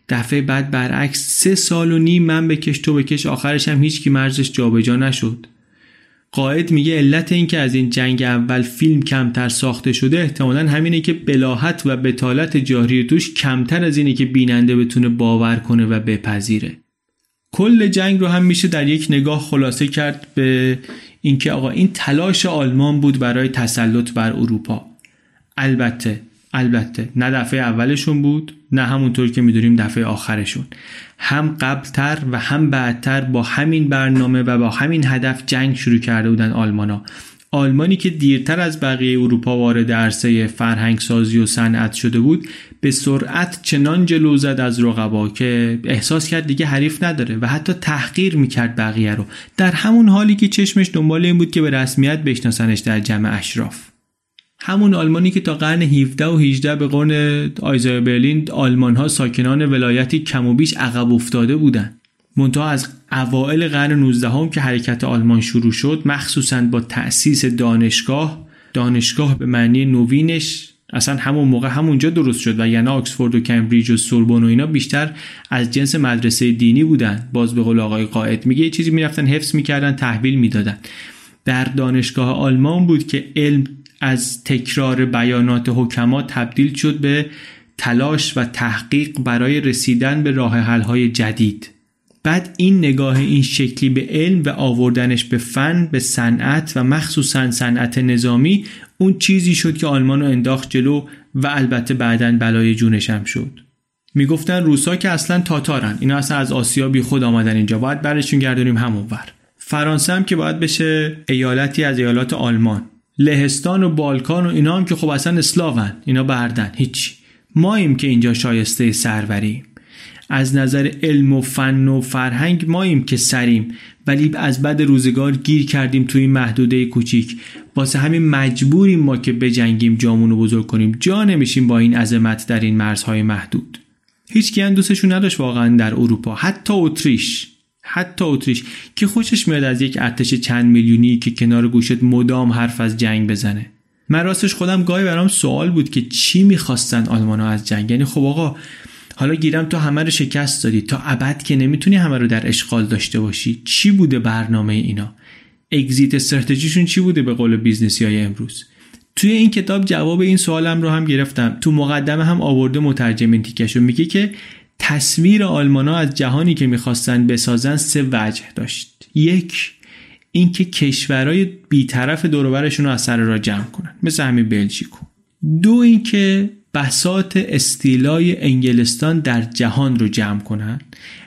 دفعه بعد برعکس سه سال و نیم من بکش تو بکش آخرش هم هیچ کی مرزش جابجا نشد. قائد میگه علت این که از این جنگ اول فیلم کمتر ساخته شده احتمالا همینه که بلاحت و بتالت جاری توش کمتر از اینه که بیننده بتونه باور کنه و بپذیره. کل جنگ رو هم میشه در یک نگاه خلاصه کرد به اینکه آقا این تلاش آلمان بود برای تسلط بر اروپا. البته البته نه دفعه اولشون بود نه همونطور که می‌دونیم دفعه آخرشون. هم قبلتر و هم بعدتر با همین برنامه و با همین هدف جنگ شروع کرده بودن آلمانا. آلمانی که دیرتر از بقیه اروپا وارد عرصه فرهنگ سازی و صنعت شده بود به سرعت چنان جلو زد از رقبا که احساس کرد دیگه حریف نداره و حتی تحقیر می‌کرد بقیه رو. در همون حالی که چشمش دنبال این بود که به رسمیت بشناسنش در جمع اشراف. همون آلمانی که تا قرن 17 و 18 به قرن آیزای برلین آلمان ها ساکنان ولایتی کم و بیش عقب افتاده بودند منتها از اوائل قرن 19 هم که حرکت آلمان شروع شد مخصوصا با تأسیس دانشگاه دانشگاه به معنی نوینش اصلا همون موقع همونجا درست شد و یعنی آکسفورد و کمبریج و سوربن و اینا بیشتر از جنس مدرسه دینی بودن. باز به قول آقای قائد میگه یه چیزی می‌رفتن حفظ می‌کردن تحویل می‌دادن. در دانشگاه آلمان بود که علم از تکرار بیانات حکما تبدیل شد به تلاش و تحقیق برای رسیدن به راه های جدید. بعد این نگاه این شکلی به علم و آوردنش به فن به صنعت و مخصوصا صنعت نظامی اون چیزی شد که آلمان رو انداخت جلو و البته بعدا بلای جونش هم شد. می‌گفتن روسا که اصلا تاتارن. اینا اصلا از آسیا بی خود آمدن اینجا. باید برشون گردونیم همون ور. فرانسه هم که باید بشه ایالتی از ایالات آلمان. لهستان و بالکان و اینا هم که خب اصلا اسلاون اینا بردن. هیچی. ماییم که اینجا شایسته سروریم از نظر علم و فن و فرهنگ ماییم که سریم ولی از بد روزگار گیر کردیم توی این محدوده کوچیک. واسه همین مجبوریم ما که بجنگیم جامون رو بزرگ کنیم. جا نمیشیم با این عظمت در این مرزهای محدود. هیچ هم دوستشون نداشت واقعا در اروپا. حتی اتریش. حتی اتریش. که خوشش میاد از یک ارتش چند میلیونی که کنار گوشت مدام حرف از جنگ بزنه. من خودم گاهی برام سوال بود که چی می‌خواستن آلمان ها از جنگ؟ یعنی خب آقا حالا گیرم تو همه رو شکست دادی. تا ابد که نمی‌تونی همه رو در اشغال داشته باشی. چی بوده برنامه اینا؟ exit strategy شون چی بوده به قول business ی های امروز؟ توی این کتاب جواب این سوالم رو هم گرفتم. تو مقدمه هم آورده مترجم این تیکشو میگه که تصویر آلمانا از جهانی که می‌خواستن بسازن سه وجه داشت. یک اینکه کشورهای بیطرف دوروبرشون رو از سر راه جمع کنن. مثل همین بلژیکو. دو اینکه بسات استیلای انگلستان در جهان رو جمع کنن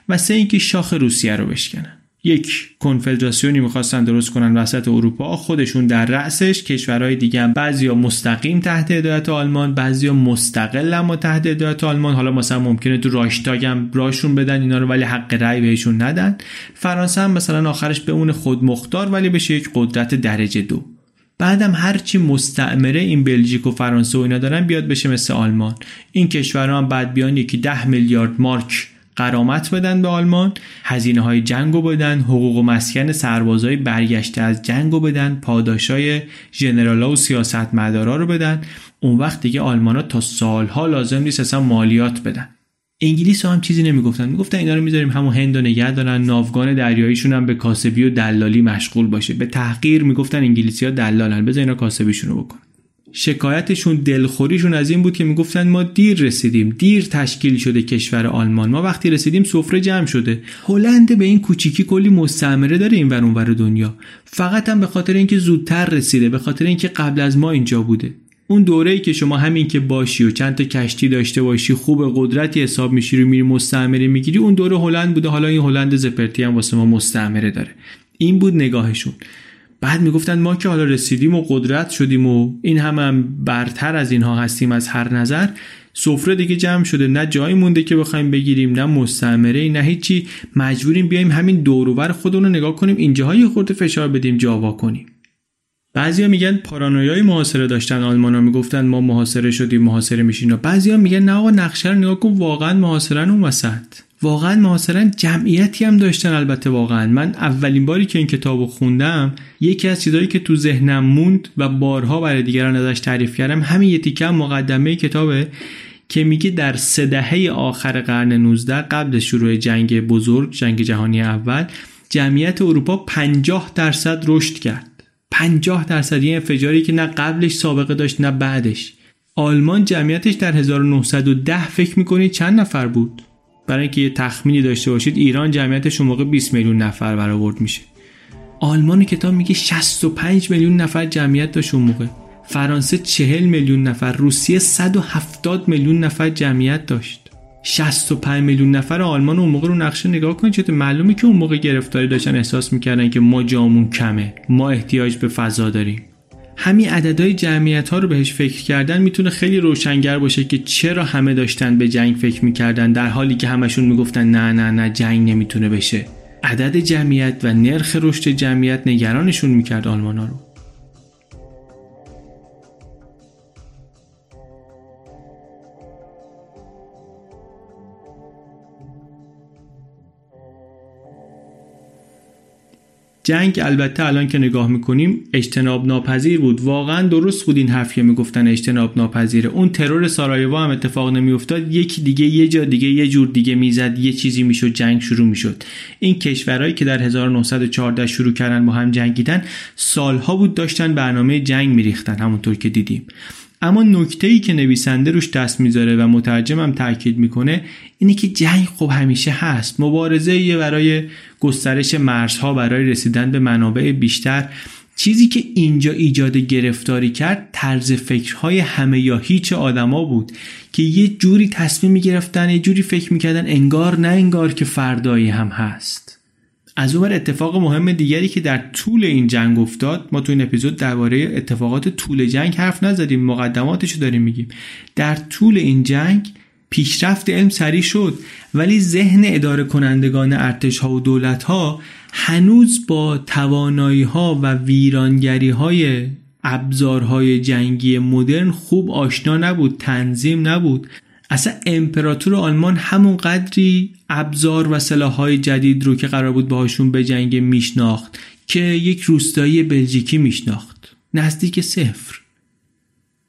و سه اینکه شاخ روسیه رو بشکنن. یک کنفدراسیونی می‌خواستن درست کنن وسط اروپا. خودشون در رأسش. کشورهای دیگه هم بعضیا مستقیم تحت هدایت آلمان بعضیا مستقل اما تحت هدایت آلمان. حالا مثلا ممکنه تو راشتاگ هم راشون بدن اینا رو ولی حق رأی بهشون ندن. فرانسه هم مثلا آخرش به اون خود مختار ولی بشه یک قدرت درجه دو. بعدم هرچی مستعمره این بلژیک و فرانسه و اینا دارن بیاد بشه مثل آلمان. این کشورها هم بعد بیان یکی ده میلیارد مارک قرامت بدن به آلمان هزینه های جنگ بدن حقوق و مسکن سربازای برگشته از جنگ بدن پاداشای ژنرالا و سیاستمدارا رو بدن. اون وقت دیگه آلمانا تا سالها لازم نیست اصلا مالیات بدن. انگلیس هم چیزی نمی‌گفتن. می‌گفتن اینا رو می‌ذاریم همون هند و نگه دارن ناوگان دریاییشون هم به کاسبی و دلالی مشغول باشه. به تحقیر می‌گفتن انگلیسی ها دلالن. بذار اینا کاسبیشون رو بکن شکایتشون دلخوریشون از این بود که می‌گفتن ما دیر رسیدیم. دیر تشکیل شده کشور آلمان. ما وقتی رسیدیم سفره جمع شده. هلند به این کوچیکی کلی مستعمره داره این ور اونور دنیا. فقط هم به خاطر اینکه زودتر رسیده به خاطر اینکه قبل از ما اینجا بوده. اون دوره‌ای که شما همین که باشی و چند تا کشتی داشته باشی خوب قدرتی حساب میشی رو میری مستعمره می‌گیری اون دوره هلند بوده. حالا این هلند زپرتی هم واسه ما مستعمره داره. این بود نگاهشون. بعد می‌گفتن ما که حالا رسیدیم و قدرت شدیم و این هم, هم برتر از اینها هستیم از هر نظر. سفره دیگه جمع شده. نه جایی مونده که بخوایم بگیریم نه مستعمره نه هیچی. مجبوریم بیایم همین دوروبر خودمون رو نگاه کنیم اینجاها خورده فشار بدیم جاوا کنیم. بعضیا میگن پارانویای محاصره داشتن آلمانا می‌گفتن ما محاصره شدیم محاصره میشین و بعضیا میگن نه آقا نقشه رو نگاه کن واقعا محاصرن اون وسط. واقعا محاصرن جمعیتی هم داشتن البته واقعا. من اولین باری که این کتابو خوندم یکی از چیزهایی که تو ذهنم موند و بارها برای دیگران ازش تعریف کردم همین یه تیکه مقدمه کتابه که میگه در سه دهه آخر قرن 19 قبل شروع جنگ بزرگ جنگ جهانی اول جمعیت اروپا 50 درصد رشد کرد. 50 درصد یه انفجاری که نه قبلش سابقه داشت نه بعدش. آلمان جمعیتش در 1910 فکر می‌کنید چند نفر بود؟ برای اینکه یه تخمینی داشته باشید ایران جمعیتش اون موقع 20 میلیون نفر برآورد میشه. آلمان کتاب میگه 65 میلیون نفر جمعیت داشت اون موقع. فرانسه 40 میلیون نفر روسیه 170 میلیون نفر جمعیت داشت. 65 میلیون نفر آلمان اون موقع رو نقشه نگاه کنید چطور معلومه که اون موقع گرفتاری داشتن احساس می‌کردن که ما جامون کمه ما احتیاج به فضا داریم. همین عددهای جمعیت ها رو بهش فکر کردن می‌تونه خیلی روشنگر باشه که چرا همه داشتن به جنگ فکر می‌کردن در حالی که همشون می‌گفتن نه نه نه جنگ نمی‌تونه بشه. عدد جمعیت و نرخ رشد جمعیت نگرانشون می‌کرد آلمان ها رو. جنگ البته الان که نگاه می‌کنیم اجتناب ناپذیر بود. واقعا درست بود این حرف که می‌گفتن اجتناب ناپذیره اون ترور سارایوا هم اتفاق نمیافتاد. یکی دیگه یه جا دیگه یه جور دیگه می‌زد یه چیزی می‌شد جنگ شروع می‌شد. این کشورهایی که در 1914 شروع کردن با هم جنگیدن سالها بود داشتن برنامه جنگ میریختن همونطور که دیدیم. اما نکته ای که نویسنده روش دست می‌ذاره و مترجمم تاکید می‌کنه اینه که جنگ خب همیشه هست. مبارزه یه برای گسترش مرزها برای رسیدن به منابع بیشتر. چیزی که اینجا ایجاد گرفتاری کرد طرز فکرهای همه یا هیچ آدما بود که یه جوری تصمیم می‌گرفتن یه جوری فکر می‌کردن انگار نه انگار که فردایی هم هست. از اون اتفاق مهم دیگری که در طول این جنگ افتاد ما تو این اپیزود درباره اتفاقات طول جنگ حرف نزدیم مقدماتشو داریم میگیم. در طول این جنگ پیشرفت علم سریع شد ولی ذهن اداره کنندگان ارتش ها و دولت ها هنوز با توانایی ها و ویرانگری های ابزارهای جنگی مدرن خوب آشنا نبود تنظیم نبود. اصلا امپراتور آلمان همون قدری ابزار و سلاحهای جدید رو که قرار بود باهاشون به جنگ میشناخت که یک روستایی بلژیکی میشناخت. نزدیک صفر.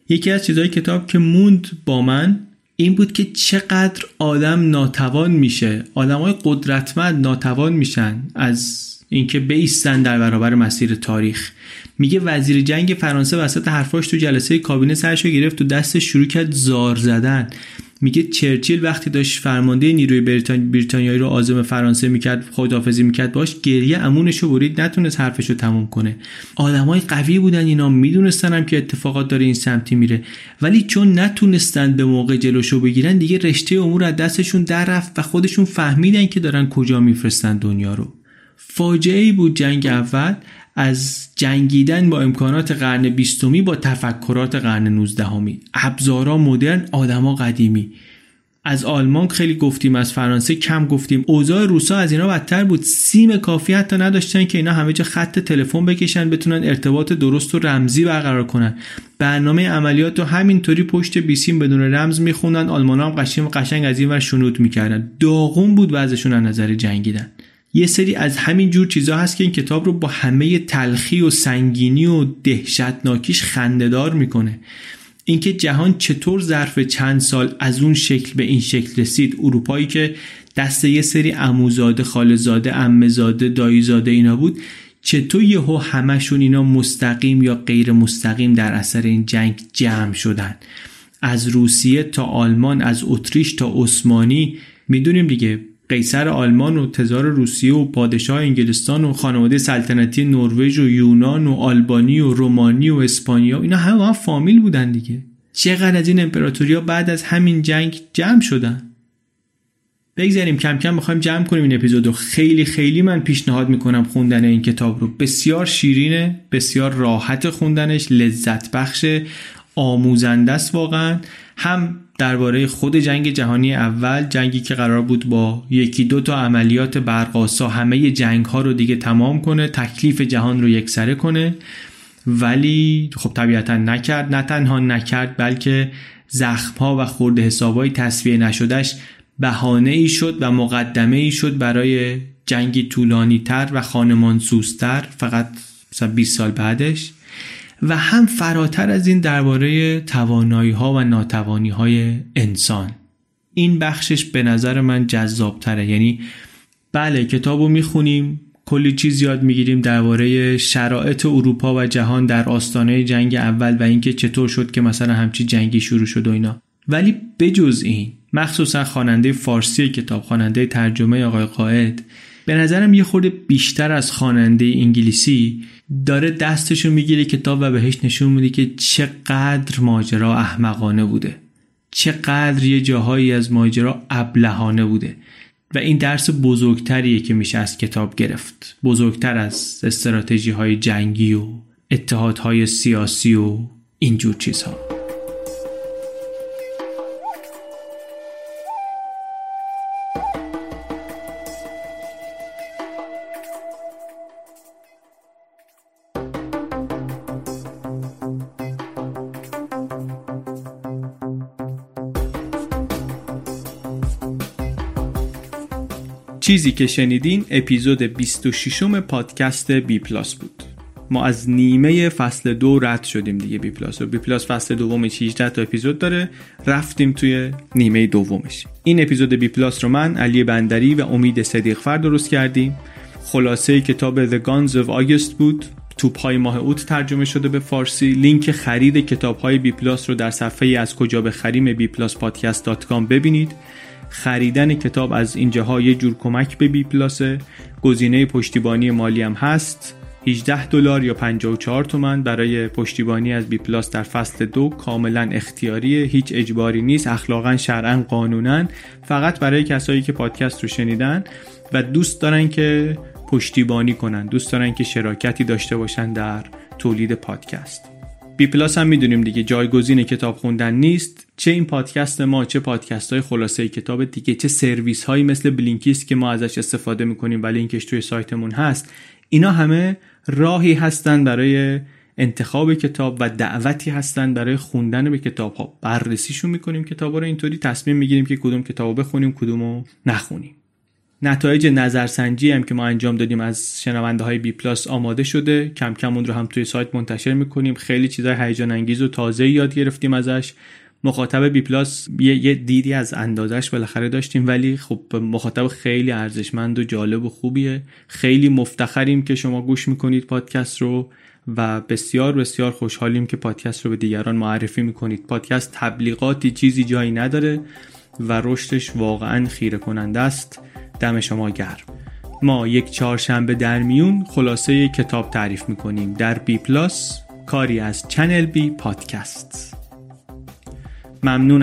یکی از چیزهای کتاب که موند با من این بود که چقدر آدم ناتوان میشه. آدمای قدرتمند ناتوان میشن از اینکه بیستن در برابر مسیر تاریخ. میگه وزیر جنگ فرانسه وسط حرفاش تو جلسه کابینه سرشو گرفت تو دستش شروع کرد زار زدن. میگه چرچیل وقتی داشت فرمانده نیروی بریتانیایی رو آزم فرانسه می‌کرد خداحافظی می‌کرد باش گریه امونش رو برید نتونست حرفش رو تموم کنه. آدمای قوی بودن اینا می‌دونستن هم که اتفاقات داره این سمتی میره. ولی چون نتونستن به موقع جلوشو بگیرن دیگه رشته امور از دستشون در رفت و خودشون فهمیدن که دارن کجا میفرستن دنیا رو. فاجعه ای بود جنگ اول. از جنگیدن با امکانات قرن بیستمی با تفکرات قرن نوزدهمی. ابزارا مدرن آدما قدیمی. از آلمان خیلی گفتیم از فرانسه کم گفتیم. اوضاع روسا از اینا بدتر بود. سیم کافی حتی نداشتن که اینا همه جا خط تلفن بکشن بتونن ارتباط درست و رمزی برقرار کنن. برنامه عملیات رو همینطوری پشت بیسیم بدون رمز میخوندن. آلمان هم قشنگ قشنگ از این ور شنود می‌کردن. داغون بود وضعشون از نظر جنگیدن. یه سری از همین جور چیزا هست که این کتاب رو با همه تلخی و سنگینی و دهشتناکیش خندهدار می‌کنه. اینکه جهان چطور ظرف چند سال از اون شکل به این شکل رسید اروپایی که دست یه سری عموزاده خالزاده امزاده داییزاده اینا بود چطور یهو همشون اینا مستقیم یا غیر مستقیم در اثر این جنگ جمع شدن؟ از روسیه تا آلمان از اتریش تا عثمانی. می‌دونیم دیگه قیصر آلمان و تزار روسیه و پادشاه انگلستان و خانواده سلطنتی نروژ و یونان و آلبانی و رومانی و اسپانیا اینا همه هم فامیل بودن دیگه. چقدر از این امپراتوریا بعد از همین جنگ جمع شدن؟ بگذاریم کم کم می‌خوایم جمع کنیم این اپیزودو خیلی خیلی من پیشنهاد می‌کنم خوندن این کتاب رو. بسیار شیرینه بسیار راحت خوندنش لذت بخش آموزنده است واقعا. هم درباره خود جنگ جهانی اول جنگی که قرار بود با یکی دو تا عملیات برقاسا همه جنگ ها رو دیگه تمام کنه تکلیف جهان رو یکسره کنه. ولی خب طبیعتا نکرد. نه تنها نکرد بلکه زخم ها و خورده حسابای تصویه نشدهش بهانه ای شد و مقدمه ای شد برای جنگی طولانی تر و خانمان سوستر فقط مثلا 20 سال بعدش. و هم فراتر از این درباره توانایی ها و ناتوانی های انسان. این بخشش به نظر من جذاب تره یعنی بله کتاب رو می‌خونیم کلی چیز یاد می‌گیریم درباره شرایط اروپا و جهان در آستانه جنگ اول و اینکه چطور شد که مثلا همچی جنگی شروع شد و اینا. ولی بجز این مخصوصا خواننده فارسی کتاب خواننده ترجمه آقای قائد به نظرم یه خورده بیشتر از خواننده انگلیسی داره دستشو می‌گیره کتاب و بهش نشون میده که چقدر ماجرا احمقانه بوده. چقدر یه جاهایی از ماجرا ابلهانه بوده. و این درس بزرگتریه که میشه از کتاب گرفت. بزرگتر از استراتژی های جنگی و اتحادهای سیاسی و اینجور چیزها. چیزی که شنیدین اپیزود 26 پادکست بی پلاس بود. ما از نیمه فصل دو رد شدیم دیگه بی پلاس و بی پلاس فصل دومش 18 تا اپیزود داره. رفتیم توی نیمه دومش. این اپیزود بی پلاس رو من علی بندری و امید صدیقفر درست کردیم. خلاصه کتاب The Guns of August بود. توپ های ماه اوت ترجمه شده به فارسی. لینک خرید کتاب های بی پلاس رو در صفحه از کجا بخریم بی پلاس پادکست ببینید. خریدن کتاب از اینجاها یه جور کمک به بی پلاسه. گزینه پشتیبانی مالی هم هست. 18 دلار یا 54 تومن برای پشتیبانی از بی پلاس در فصل دو کاملا اختیاریه. هیچ اجباری نیست اخلاقا شرعا قانونا. فقط برای کسایی که پادکست رو شنیدن و دوست دارن که پشتیبانی کنن دوست دارن که شراکتی داشته باشن در تولید پادکست. بی پلاس هم می‌دونیم دیگه جایگزین کتاب خوندن نیست. چه این پادکست ما چه پادکست های خلاصه کتاب دیگه چه سرویس هایی مثل بلینکیست که ما ازش استفاده می‌کنیم و لینکش توی سایتمون هست. اینا همه راهی هستن برای انتخاب کتاب و دعوتی هستن برای خوندن به کتاب ها بررسیشون می‌کنیم کتاب رو اینطوری تصمیم می‌گیریم که کدوم کتاب بخونیم کدوم رو نخونیم. نتایج نظرسنجی هم که ما انجام دادیم از شنونده های بی پلاس آماده شده. کم کم اون رو هم توی سایت منتشر می‌کنیم. خیلی چیزای هیجان انگیز و تازه یاد گرفتیم ازش. مخاطب بی پلاس یه, دیدی از اندازش بالاخره داشتیم ولی خب مخاطب خیلی ارزشمند و جالب و خوبیه. خیلی مفتخریم که شما گوش می‌کنید پادکست رو و بسیار بسیار خوشحالیم که پادکست رو به دیگران معرفی می‌کنید. پادکست تبلیغاتی چیزی جایی نداره و رشدش واقعا خیره کننده است. دم شما گرم. ما یک چهارشنبه در میون خلاصه کتاب تعریف می‌کنیم. در بی پلاس کاری از چنل بی پادکست. ممنون